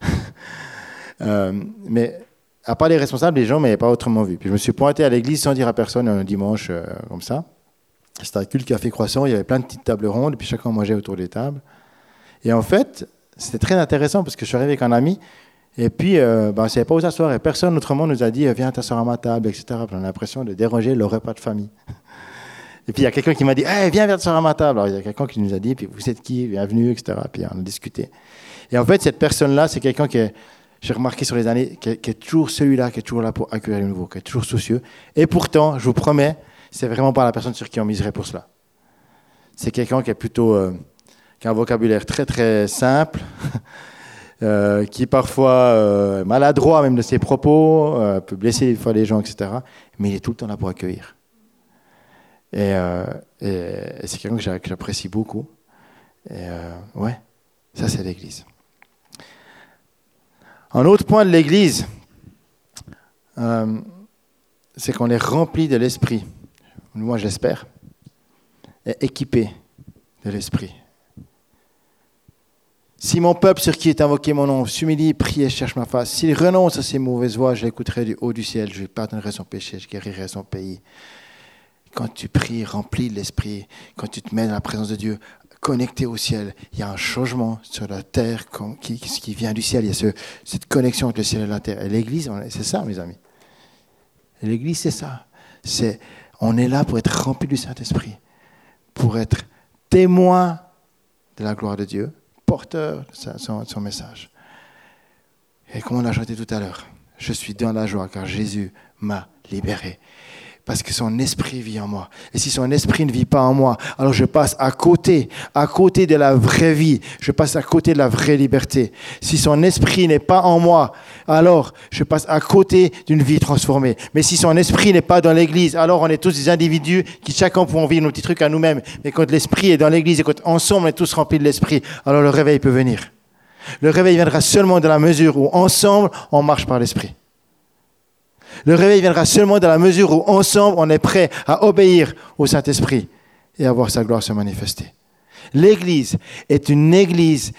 Euh, mais à part les responsables, les gens ne m'avaient pas autrement vu. Puis je me suis pointé à l'église sans dire à personne un dimanche euh, comme ça. C'était un culte café croissant, il y avait plein de petites tables rondes, puis chacun mangeait autour des tables. Et en fait, c'était très intéressant parce que je suis arrivé avec un ami et puis euh, ben, on ne savait pas où s'asseoir et personne autrement nous a dit euh, viens t'asseoir à ma table, etc. On a l'impression de déranger le repas de famille. Et puis il y a quelqu'un qui m'a dit hey, viens, viens t'asseoir à ma table. Alors il y a quelqu'un qui nous a dit puis vous êtes qui? Bienvenue, etc. Puis on a discuté. Et en fait, cette personne-là, c'est quelqu'un que j'ai remarqué sur les années, qui est, toujours celui-là, qui est toujours là pour accueillir les nouveaux, qui est toujours soucieux. Et pourtant, je vous promets, c'est vraiment pas la personne sur qui on miserait pour cela. C'est quelqu'un qui est plutôt. Euh, qui a un vocabulaire très très simple, euh, qui est parfois euh, maladroit même de ses propos, euh, peut blesser des fois les gens, etc. Mais il est tout le temps là pour accueillir. Et, c'est quelqu'un que j'apprécie beaucoup. Et ouais, ça c'est l'Église. Un autre point de l'Église, c'est qu'on est rempli de l'Esprit. Moi j'espère. Et équipé de l'Esprit. Si mon peuple sur qui est invoqué mon nom s'humilie, prie et cherche ma face, s'il renonce à ses mauvaises voies, je l'écouterai du haut du ciel, je lui pardonnerai son péché, je guérirai son pays. Quand tu pries, remplis l'esprit, quand tu te mets dans la présence de Dieu, connecté au ciel, il y a un changement sur la terre qui, vient du ciel. Il y a cette connexion entre le ciel et la terre. Et l'Église, c'est ça, mes amis. L'Église, c'est ça. On est là pour être rempli du Saint-Esprit, pour être témoin de la gloire de Dieu, porteur de son, message. Et comme on a chanté tout à l'heure, je suis dans la joie car Jésus m'a libéré. Parce que son esprit vit en moi. Et si son esprit ne vit pas en moi, alors je passe à côté, à côté de la vraie vie. Je passe à côté de la vraie liberté. Si son esprit n'est pas en moi, alors je passe à côté d'une vie transformée. Mais si son esprit n'est pas dans l'église, alors on est tous des individus qui chacun pouvons vivre nos petits trucs à nous-mêmes. Mais quand l'esprit est dans l'église et quand ensemble on est tous remplis de l'esprit, alors le réveil peut venir. Le réveil viendra seulement dans la mesure où ensemble on marche par l'esprit. Le réveil viendra seulement dans la mesure où ensemble on est prêt à obéir au Saint-Esprit et à voir sa gloire se manifester. L'Église est une Église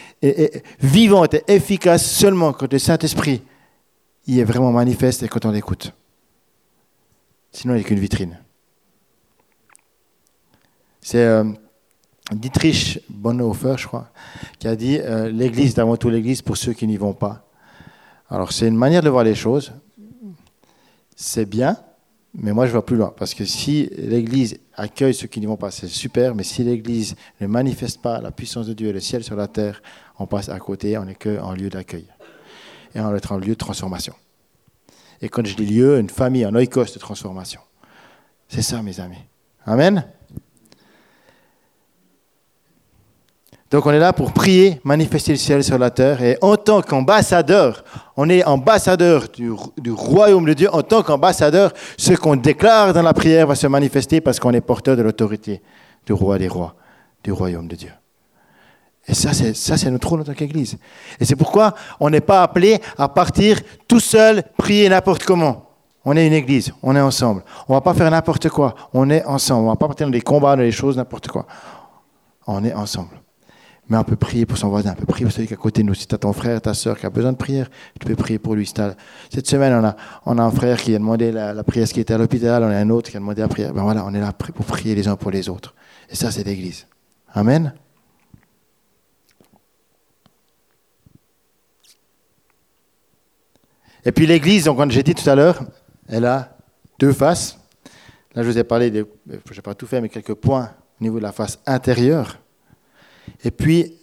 vivante et efficace seulement quand le Saint-Esprit y est vraiment manifeste et quand on l'écoute. Sinon, il n'est qu'une vitrine. C'est euh, Dietrich Bonhoeffer, je crois, qui a dit euh, L'Église est avant tout l'Église pour ceux qui n'y vont pas. Alors, c'est une manière de voir les choses c'est bien, mais moi je vais plus loin. Parce que si l'Église accueille ceux qui n'y vont pas, c'est super, mais si l'Église ne manifeste pas la puissance de Dieu et le ciel sur la terre, on passe à côté, on n'est qu'en lieu d'accueil. Et on est en lieu de transformation. Et quand je dis lieu, une famille, un oikos de transformation. C'est ça, mes amis. Amen? Donc on est là pour prier, manifester le ciel sur la terre. Et en tant qu'ambassadeur, on est ambassadeur du, royaume de Dieu. En tant qu'ambassadeur, ce qu'on déclare dans la prière va se manifester parce qu'on est porteur de l'autorité du roi des rois, du royaume de Dieu. Et ça, c'est, ça, c'est notre rôle en tant qu'Église. Et c'est pourquoi on n'est pas appelé à partir tout seul, prier n'importe comment. On est une Église, on est ensemble. On va pas faire n'importe quoi, on est ensemble. On va pas partir dans des combats, dans des choses, n'importe quoi. On est ensemble. Mais on peut prier pour son voisin, on peut prier pour celui qui est à côté de nous. Si tu as ton frère, ta soeur qui a besoin de prière, tu peux prier pour lui. Cette semaine, on a, on a un frère qui a demandé la, prière, ce qui était à l'hôpital, on a un autre qui a demandé la prière. Ben voilà, on est là pour prier les uns pour les autres. Et ça, c'est l'Église. Amen. Et puis l'Église, donc, comme j'ai dit tout à l'heure, elle a deux faces. Là, je vous ai parlé, de, je n'ai pas tout fait, mais quelques points au niveau de la face intérieure. Et puis,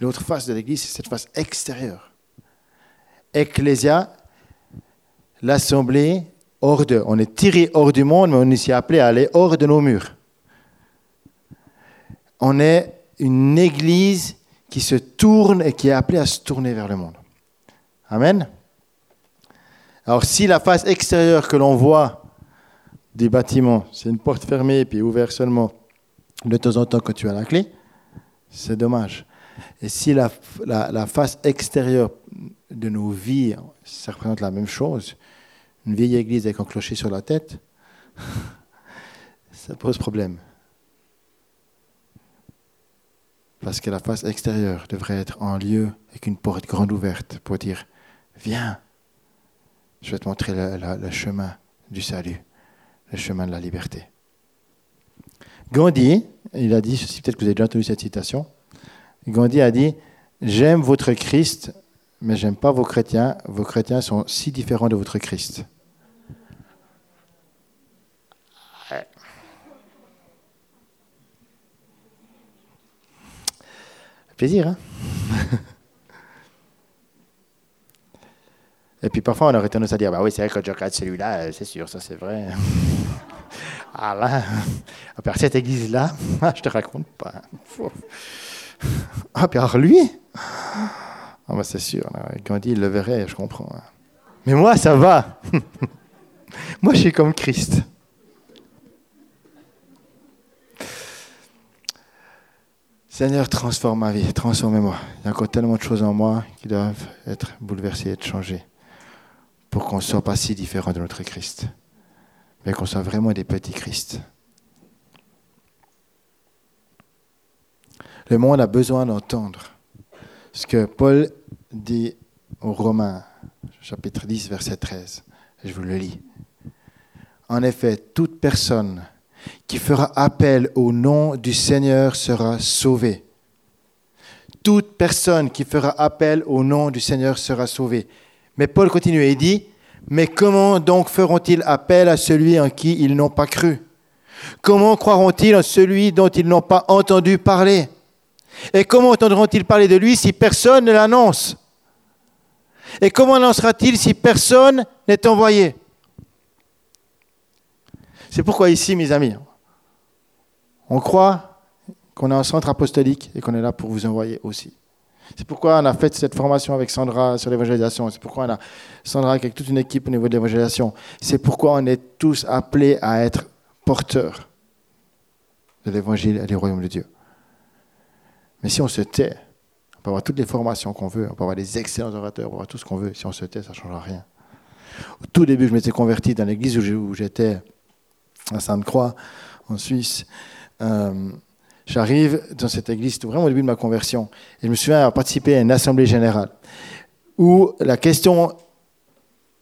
l'autre face de l'Église, c'est cette face extérieure. Ecclésia, l'assemblée hors de. On est tiré hors du monde, mais on est appelé à aller hors de nos murs. On est une Église qui se tourne et qui est appelée à se tourner vers le monde. Amen. Alors si la face extérieure que l'on voit des bâtiments, c'est une porte fermée et puis ouverte seulement de temps en temps quand tu as la clé, c'est dommage. Et si la, face extérieure de nos vies, ça représente la même chose, une vieille église avec un clocher sur la tête, ça pose problème. Parce que la face extérieure devrait être en lieu avec une porte grande ouverte pour dire, viens, je vais te montrer le, chemin du salut, le chemin de la liberté. Gandhi, il a dit ceci, peut-être que vous avez déjà entendu cette citation. Gandhi a dit J'aime votre Christ, mais j'aime pas vos chrétiens. Vos chrétiens sont si différents de votre Christ. Plaisir, hein? Et puis parfois, on aurait tendance à dire, bah oui, c'est vrai que je regarde celui-là, euh, c'est sûr, ça c'est vrai. ah là, à cette église-là, je te raconte pas. Ah, puis alors lui? Ah bah c'est sûr, Gandhi, il le verrait, je comprends. Hein. Mais moi, ça va. moi, je suis comme Christ. Seigneur, transforme ma vie, transformez-moi. Il y a encore tellement de choses en moi qui doivent être bouleversées, être changées pour qu'on ne soit pas si différent de notre Christ, mais qu'on soit vraiment des petits Christ. Le monde a besoin d'entendre ce que Paul dit aux Romains, chapitre 10, verset 13. Je vous le lis. En effet, toute personne qui fera appel au nom du Seigneur sera sauvée. Toute personne qui fera appel au nom du Seigneur sera sauvée. Mais Paul continue et dit, Mais comment donc feront-ils appel à celui en qui ils n'ont pas cru? Comment croiront-ils en celui dont ils n'ont pas entendu parler? Et comment entendront-ils parler de lui si personne ne l'annonce? Et comment annoncera-t-il si personne n'est envoyé? C'est pourquoi ici, mes amis, on croit qu'on est un centre apostolique et qu'on est là pour vous envoyer aussi. C'est pourquoi on a fait cette formation avec Sandra sur l'évangélisation. C'est pourquoi on a Sandra avec toute une équipe au niveau de l'évangélisation. C'est pourquoi on est tous appelés à être porteurs de l'évangile et du royaume de Dieu. Mais si on se tait, on peut avoir toutes les formations qu'on veut, on peut avoir des excellents orateurs, on peut avoir tout ce qu'on veut. Si on se tait, ça ne changera rien. Au tout début, je m'étais converti dans l'église où j'étais à Sainte-Croix, en Suisse. Euh, J'arrive dans cette église, c'était vraiment au début de ma conversion. Et je me souviens avoir participé à une assemblée générale où la question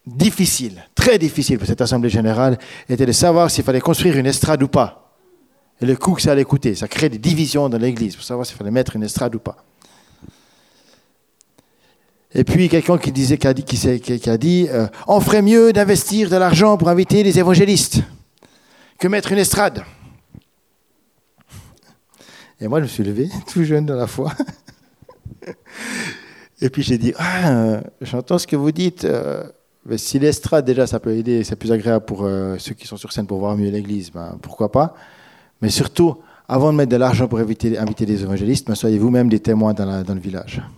difficile, très difficile pour cette assemblée générale, était de savoir s'il fallait construire une estrade ou pas. Et le coût que ça allait coûter. Ça crée des divisions dans l'église pour savoir s'il fallait mettre une estrade ou pas. Et puis quelqu'un qui disait, qui a dit, qui, a dit euh, on ferait mieux d'investir de l'argent pour inviter les évangélistes que mettre une estrade. Et moi, je me suis levé, tout jeune dans la foi. Et puis j'ai dit, ah, euh, j'entends ce que vous dites. Euh, si l'estrade, déjà, ça peut aider, c'est plus agréable pour euh, ceux qui sont sur scène pour voir mieux l'église, ben, pourquoi pas. Mais surtout, avant de mettre de l'argent pour inviter, inviter des évangélistes, mais soyez vous-même des témoins dans, le village.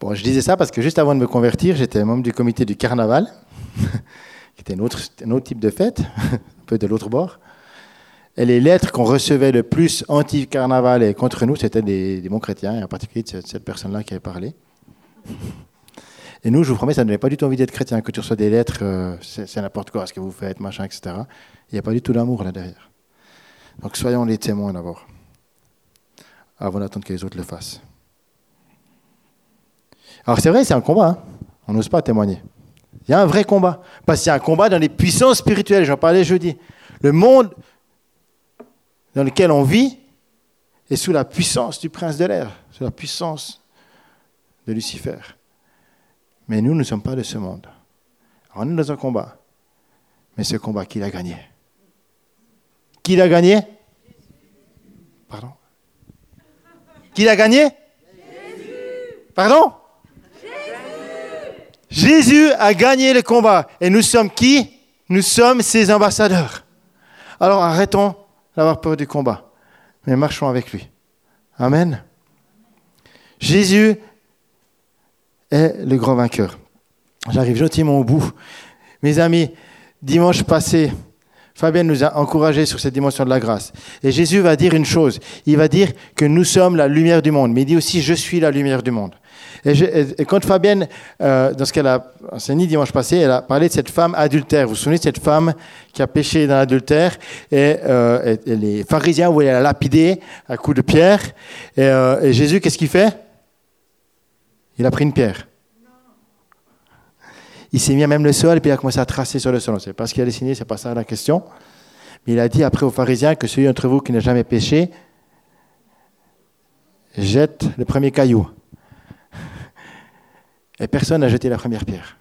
Bon, je disais ça parce que juste avant de me convertir, j'étais membre du comité du carnaval, qui était un autre type de fête, un peu de l'autre bord. Et les lettres qu'on recevait le plus anti-carnaval et contre nous, c'était des, bons chrétiens, et en particulier de cette, personne-là qui avait parlé. Et nous, je vous promets, ça ne donnait pas du tout envie d'être chrétien, que tu reçois des lettres, euh, c'est n'importe quoi ce que vous faites, machin, etc. Il n'y a pas du tout d'amour là derrière. Donc soyons les témoins d'abord, avant d'attendre que les autres le fassent. Alors c'est vrai, c'est un combat. Hein. On n'ose pas témoigner. Il y a un vrai combat. Parce qu'il y a un combat dans les puissances spirituelles. J'en parlais jeudi. Le monde dans lequel on vit est sous la puissance du prince de l'air, sous la puissance de Lucifer. Mais nous, ne sommes pas de ce monde. on est dans un combat. Mais ce combat, qui l'a gagné? Qui l'a gagné? Pardon? Qui l'a gagné? Pardon? Jésus a gagné le combat. Et nous sommes qui? Nous sommes ses ambassadeurs. Alors arrêtons d'avoir peur du combat, mais marchons avec lui. Amen. Jésus est le grand vainqueur. J'arrive gentiment au bout. Mes amis, dimanche passé, Fabien nous a encouragés sur cette dimension de la grâce. Et Jésus va dire une chose. Il va dire que nous sommes la lumière du monde. Mais il dit aussi, je suis la lumière du monde. Et, quand Fabienne, euh, dans ce qu'elle a enseigné dimanche passé, elle a parlé de cette femme adultère. Vous vous souvenez de cette femme qui a péché dans l'adultère et, euh, les pharisiens voulaient la lapider à coups de pierre. Et, euh, et Jésus, qu'est-ce qu'il fait? Il a pris une pierre. Il s'est mis à même le sol et puis il a commencé à tracer sur le sol. C'est pas ce qu'il a dessiné, c'est pas ça la question. Mais il a dit après aux pharisiens que celui d'entre vous qui n'a jamais péché jette le premier caillou. Et personne n'a jeté la première pierre.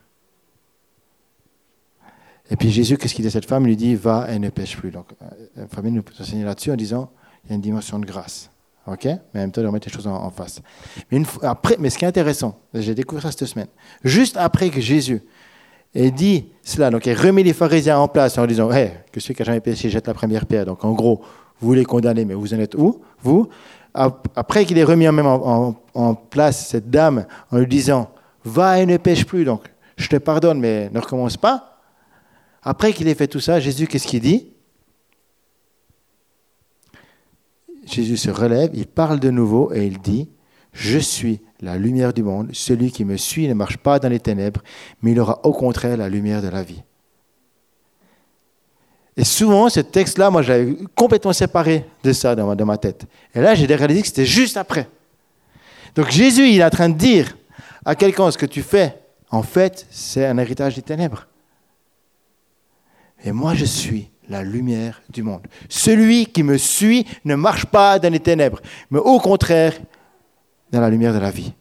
Et puis Jésus, qu'est-ce qu'il dit à cette femme? Il lui dit Va et ne pêche plus. Donc, la euh, famille nous enseigner là-dessus en disant Il y a une dimension de grâce. OK? Mais en même temps, de remettre les choses en, face. Mais, ce qui est intéressant, j'ai découvert ça cette semaine, juste après que Jésus ait dit cela, donc il remet les pharisiens en place en disant hey, Que celui qui n'a jamais péché jette la première pierre. Donc en gros, vous les condamnez, mais vous en êtes où? Vous? Après qu'il ait remis en place cette dame en lui disant va et ne pêche plus. Donc, je te pardonne, mais ne recommence pas. Après qu'il ait fait tout ça, Jésus, qu'est-ce qu'il dit? Jésus se relève, il parle de nouveau et il dit, je suis la lumière du monde. Celui qui me suit ne marche pas dans les ténèbres, mais il aura au contraire la lumière de la vie. Et souvent, ce texte-là, moi, j'avais complètement séparé de ça dans ma, tête. Et là, j'ai réalisé que c'était juste après. Donc Jésus, il est en train de dire, à quelqu'un ce que tu fais, en fait, c'est un héritage des ténèbres. Et moi, je suis la lumière du monde. Celui qui me suit ne marche pas dans les ténèbres, mais au contraire, dans la lumière de la vie.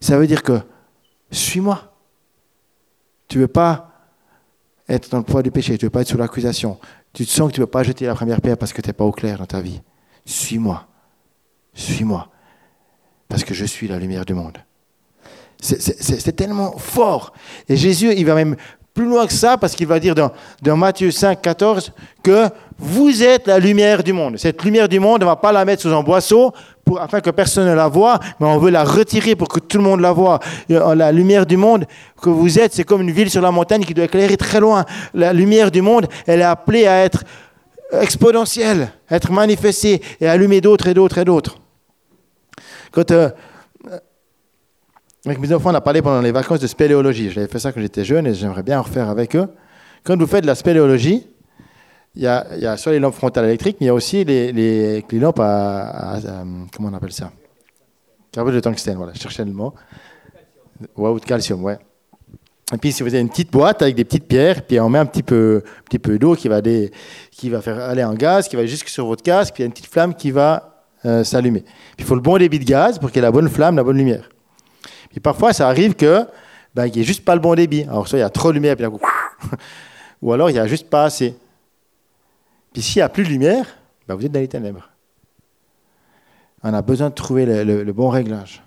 Ça veut dire que, suis-moi. Tu ne veux pas être dans le poids du péché, tu ne veux pas être sous l'accusation. Tu te sens que tu ne veux pas jeter la première pierre parce que tu n'es pas au clair dans ta vie. Suis-moi. Suis-moi. Parce que je suis la lumière du monde. C'est tellement fort. Et Jésus, il va même plus loin que ça, parce qu'il va dire dans, Matthieu 5, 14 que vous êtes la lumière du monde. Cette lumière du monde, on ne va pas la mettre sous un boisseau pour, afin que personne ne la voie, mais on veut la retirer pour que tout le monde la voie. Euh, la lumière du monde que vous êtes, c'est comme une ville sur la montagne qui doit éclairer très loin. La lumière du monde, elle est appelée à être exponentielle, à être manifestée et allumer d'autres et d'autres et d'autres. Quand euh, avec mes enfants, on a parlé pendant les vacances de spéléologie. J'avais fait ça quand j'étais jeune et j'aimerais bien en refaire avec eux. Quand vous faites de la spéléologie, il y a, soit les lampes frontales électriques, mais il y a aussi les, les, lampes à, Comment on appelle ça? Carbone de tungstène, voilà, je cherchais le mot. Ouais, ou de calcium, ouais. Et puis, si vous avez une petite boîte avec des petites pierres, puis on met un petit peu, petit peu d'eau qui, va qui va faire aller en gaz, qui va jusque sur votre casque, puis il y a une petite flamme qui va euh, s'allumer. Il faut le bon débit de gaz pour qu'il y ait la bonne flamme, la bonne lumière. Et parfois, ça arrive que ben, il n'y ait juste pas le bon débit. Alors, soit il y a trop de lumière, puis coup, ou alors il n'y a juste pas assez. Puis s'il n'y a plus de lumière, ben, vous êtes dans les ténèbres. On a besoin de trouver le, bon réglage.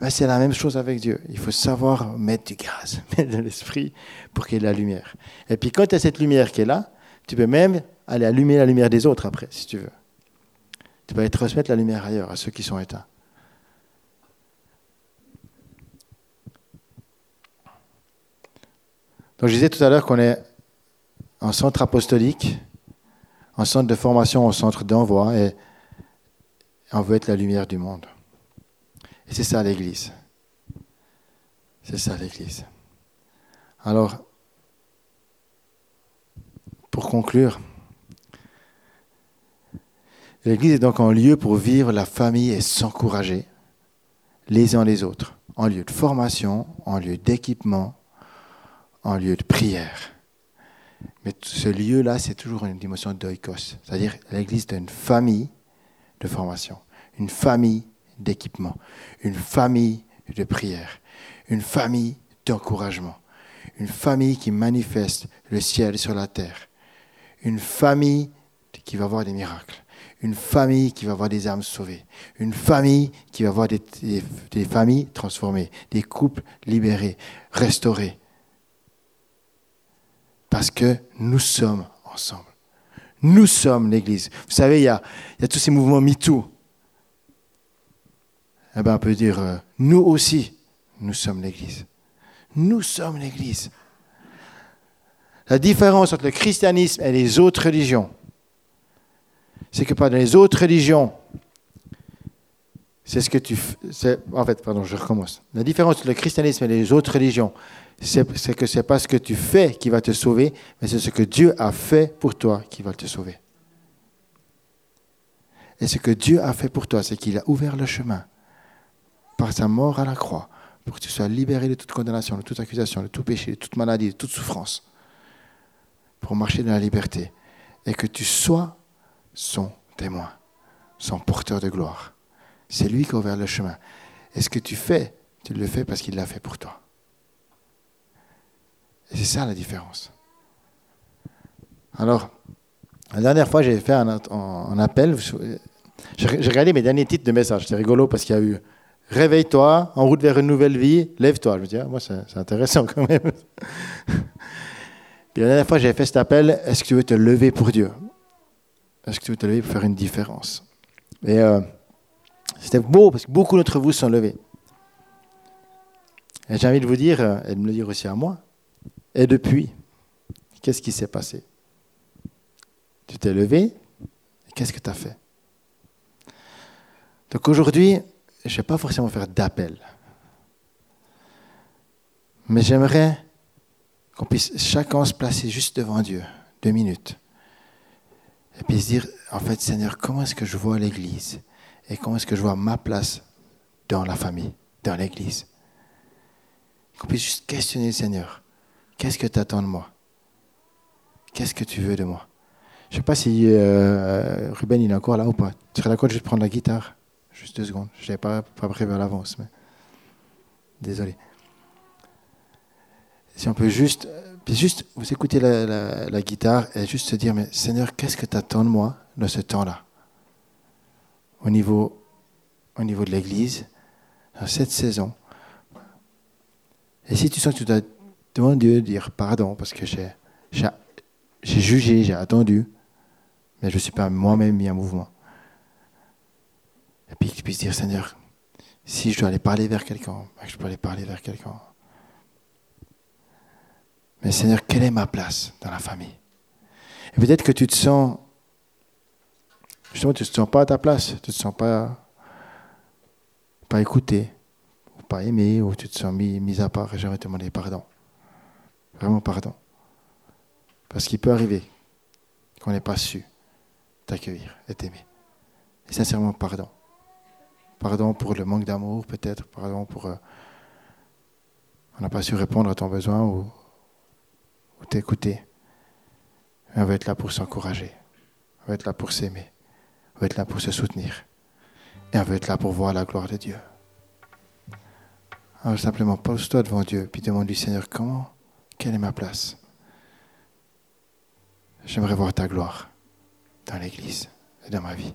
Ben, c'est la même chose avec Dieu. Il faut savoir mettre du gaz, mettre de l'esprit pour qu'il y ait de la lumière. Et puis quand il y a cette lumière qui est là, Tu peux même aller allumer la lumière des autres après, si tu veux. Tu peux aller transmettre la lumière ailleurs, à ceux qui sont éteints. Donc je disais tout à l'heure qu'on est en centre apostolique, en centre de formation, en centre d'envoi, et on veut être la lumière du monde. Et c'est ça l'Église. C'est ça l'Église. Alors, pour conclure, l'Église est donc un lieu pour vivre la famille et s'encourager les uns les autres, en lieu de formation, en lieu d'équipement, en lieu de prière. Mais ce lieu-là, c'est toujours une dimension d'oikos, c'est-à-dire l'Église d'une famille de formation, une famille d'équipement, une famille de prière, une famille d'encouragement, une famille qui manifeste le ciel sur la terre, une famille qui va voir des miracles, une famille qui va voir des âmes sauvées, une famille qui va voir des, des familles transformées, des couples libérés, restaurés. Parce que nous sommes ensemble. Nous sommes l'Église. Vous savez, il y a, tous ces mouvements MeToo eh bien, on peut dire, euh, nous aussi, nous sommes l'Église. Nous sommes l'Église. La différence entre le christianisme et les autres religions, c'est que dans les autres religions, c'est ce que tu. En fait, pardon, je recommence. La différence entre le christianisme et les autres religions, c'est que ce n'est pas ce que tu fais qui va te sauver, mais c'est ce que Dieu a fait pour toi qui va te sauver. Et ce que Dieu a fait pour toi, c'est qu'il a ouvert le chemin par sa mort à la croix, pour que tu sois libéré de toute condamnation, de toute accusation, de tout péché, de toute maladie, de toute souffrance, pour marcher dans la liberté, et que tu sois son témoin, son porteur de gloire. C'est lui qui a ouvert le chemin. Et ce que tu fais, tu le fais parce qu'il l'a fait pour toi. Et c'est ça la différence. Alors, la dernière fois, j'ai fait un, appel. J'ai regardé mes derniers titres de messages. C'est rigolo parce qu'il y a eu Réveille-toi, en route vers une nouvelle vie, lève-toi. Je me dis, ah, moi, c'est intéressant quand même. Puis la dernière fois, j'ai fait cet appel est-ce que tu veux te lever pour Dieu? Est-ce que tu veux te lever pour faire une différence? Et euh, c'était beau parce que beaucoup d'entre vous sont levés. Et j'ai envie de vous dire, euh, et de me le dire aussi à moi, et depuis, qu'est-ce qui s'est passé? Tu t'es levé, qu'est-ce que tu as fait? Donc aujourd'hui, je ne vais pas forcément faire d'appel. Mais j'aimerais qu'on puisse chacun se placer juste devant Dieu, deux minutes. Et puis se dire, en fait, Seigneur, comment est-ce que je vois l'Église Et comment est-ce que je vois ma place dans la famille, dans l'Église? Qu'on puisse juste questionner le Seigneur. Qu'est-ce que tu attends de moi? Qu'est-ce que tu veux de moi? Je ne sais pas si euh, Ruben il est encore là ou pas. Tu serais d'accord de juste prendre la guitare? Juste deux secondes. Je n'avais pas, prévu à l'avance, mais désolé. Si on peut juste, puis juste vous écoutez la, la, guitare et juste se dire, mais Seigneur, qu'est-ce que tu attends de moi dans ce temps-là? Au niveau, au niveau de l'Église, dans cette saison. Et si tu sens que tu dois demander Dieu de dire pardon parce que j'ai, j'ai, j'ai jugé, j'ai attendu, mais je ne suis pas moi-même mis en mouvement. Et puis que tu puisses dire, Seigneur, si je dois aller parler vers quelqu'un, ben, je peux aller parler vers quelqu'un. Mais Seigneur, quelle est ma place dans la famille? Et peut-être que tu te sens, justement, tu ne te sens pas à ta place, tu ne te sens pas, pas écouté, ou pas aimé, ou tu te sens mis, mis à part et j'aimerais te demander pardon. Vraiment pardon. Parce qu'il peut arriver qu'on n'ait pas su t'accueillir et t'aimer. Et sincèrement, pardon. Pardon pour le manque d'amour, peut-être. Pardon pour. Euh, on n'a pas su répondre à ton besoin ou, t'écouter. Mais on va être là pour s'encourager. On va être là pour s'aimer. On va être là pour se soutenir. Et on va être là pour voir la gloire de Dieu. Alors simplement, pose-toi devant Dieu, puis demande-lui, Seigneur, comment, quelle est ma place? J'aimerais voir ta gloire dans l'Église et dans ma vie.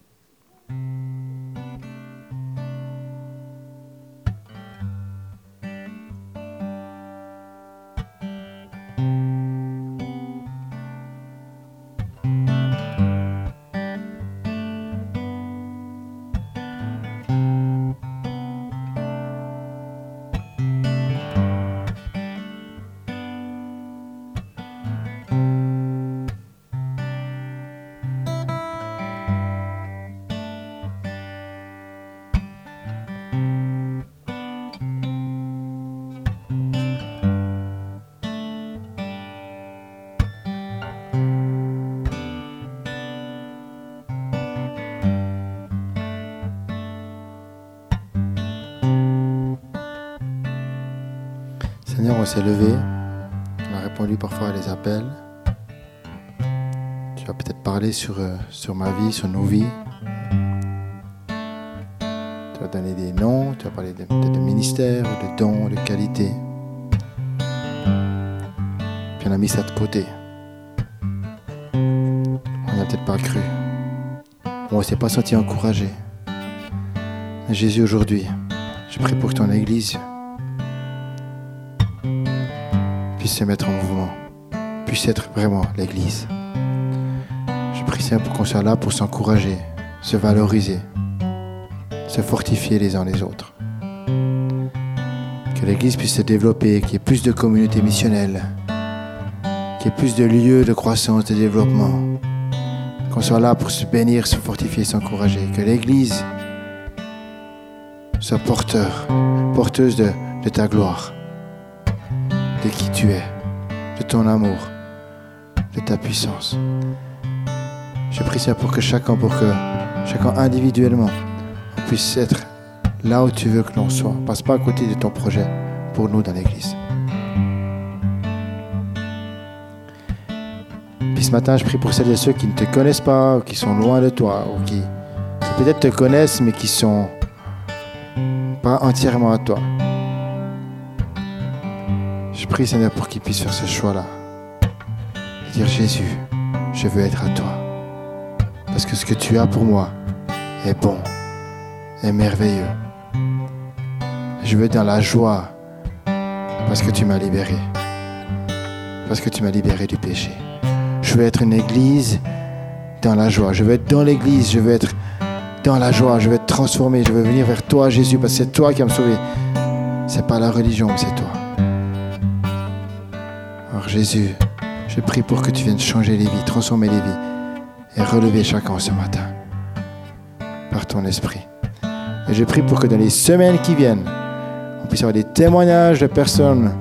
On s'est levé. On a répondu parfois à des appels. Tu as peut-être parlé sur, euh, sur ma vie, sur nos vies. Tu as donné des noms, tu as parlé de, de ministères, de dons, de qualités. Puis on a mis ça de côté. On n'a peut-être pas cru. On ne s'est pas senti encouragé. Mais Jésus, aujourd'hui, je prie pour ton Église puisse se mettre en mouvement, puisse être vraiment l'Église. Je prie Seigneur pour qu'on soit là pour s'encourager, se valoriser, se fortifier les uns les autres. Que l'Église puisse se développer, qu'il y ait plus de communautés missionnelles, qu'il y ait plus de lieux de croissance, de développement. Qu'on soit là pour se bénir, se fortifier, s'encourager. Que l'Église soit porteur, porteuse de, de ta gloire de qui tu es, de ton amour, de ta puissance. Je prie ça pour que chacun, pour que chacun individuellement, on puisse être là où tu veux que l'on soit. Passe pas à côté de ton projet pour nous dans l'Église. Puis ce matin, je prie pour celles et ceux qui ne te connaissent pas, ou qui sont loin de toi, ou qui, qui peut-être te connaissent, mais qui sont pas entièrement à toi. Prie, Seigneur, pour qu'ils puissent faire ce choix-là. Dire, Jésus, je veux être à toi. Parce que ce que tu as pour moi est bon, est merveilleux. Je veux être dans la joie parce que tu m'as libéré. Parce que tu m'as libéré du péché. Je veux être une église dans la joie. Je veux être dans l'église. Je veux être dans la joie. Je veux être transformé. Je veux venir vers toi, Jésus, parce que c'est toi qui as me sauvé. C'est pas la religion, c'est toi. Jésus, je prie pour que tu viennes changer les vies, transformer les vies et relever chacun ce matin par ton esprit. Et je prie pour que dans les semaines qui viennent, on puisse avoir des témoignages de personnes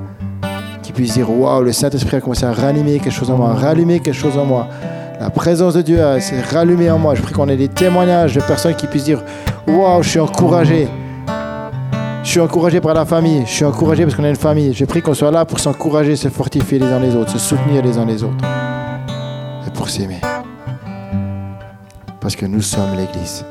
qui puissent dire Waouh, le Saint-Esprit a commencé à rallumer quelque chose en moi, à rallumer quelque chose en moi. La présence de Dieu s'est rallumée en moi. Je prie qu'on ait des témoignages de personnes qui puissent dire Waouh, je suis encouragé. Je suis encouragé par la famille. Je suis encouragé parce qu'on a une famille. Je prie qu'on soit là pour s'encourager, se fortifier les uns les autres, se soutenir les uns les autres. Et pour s'aimer. Parce que nous sommes l'Église.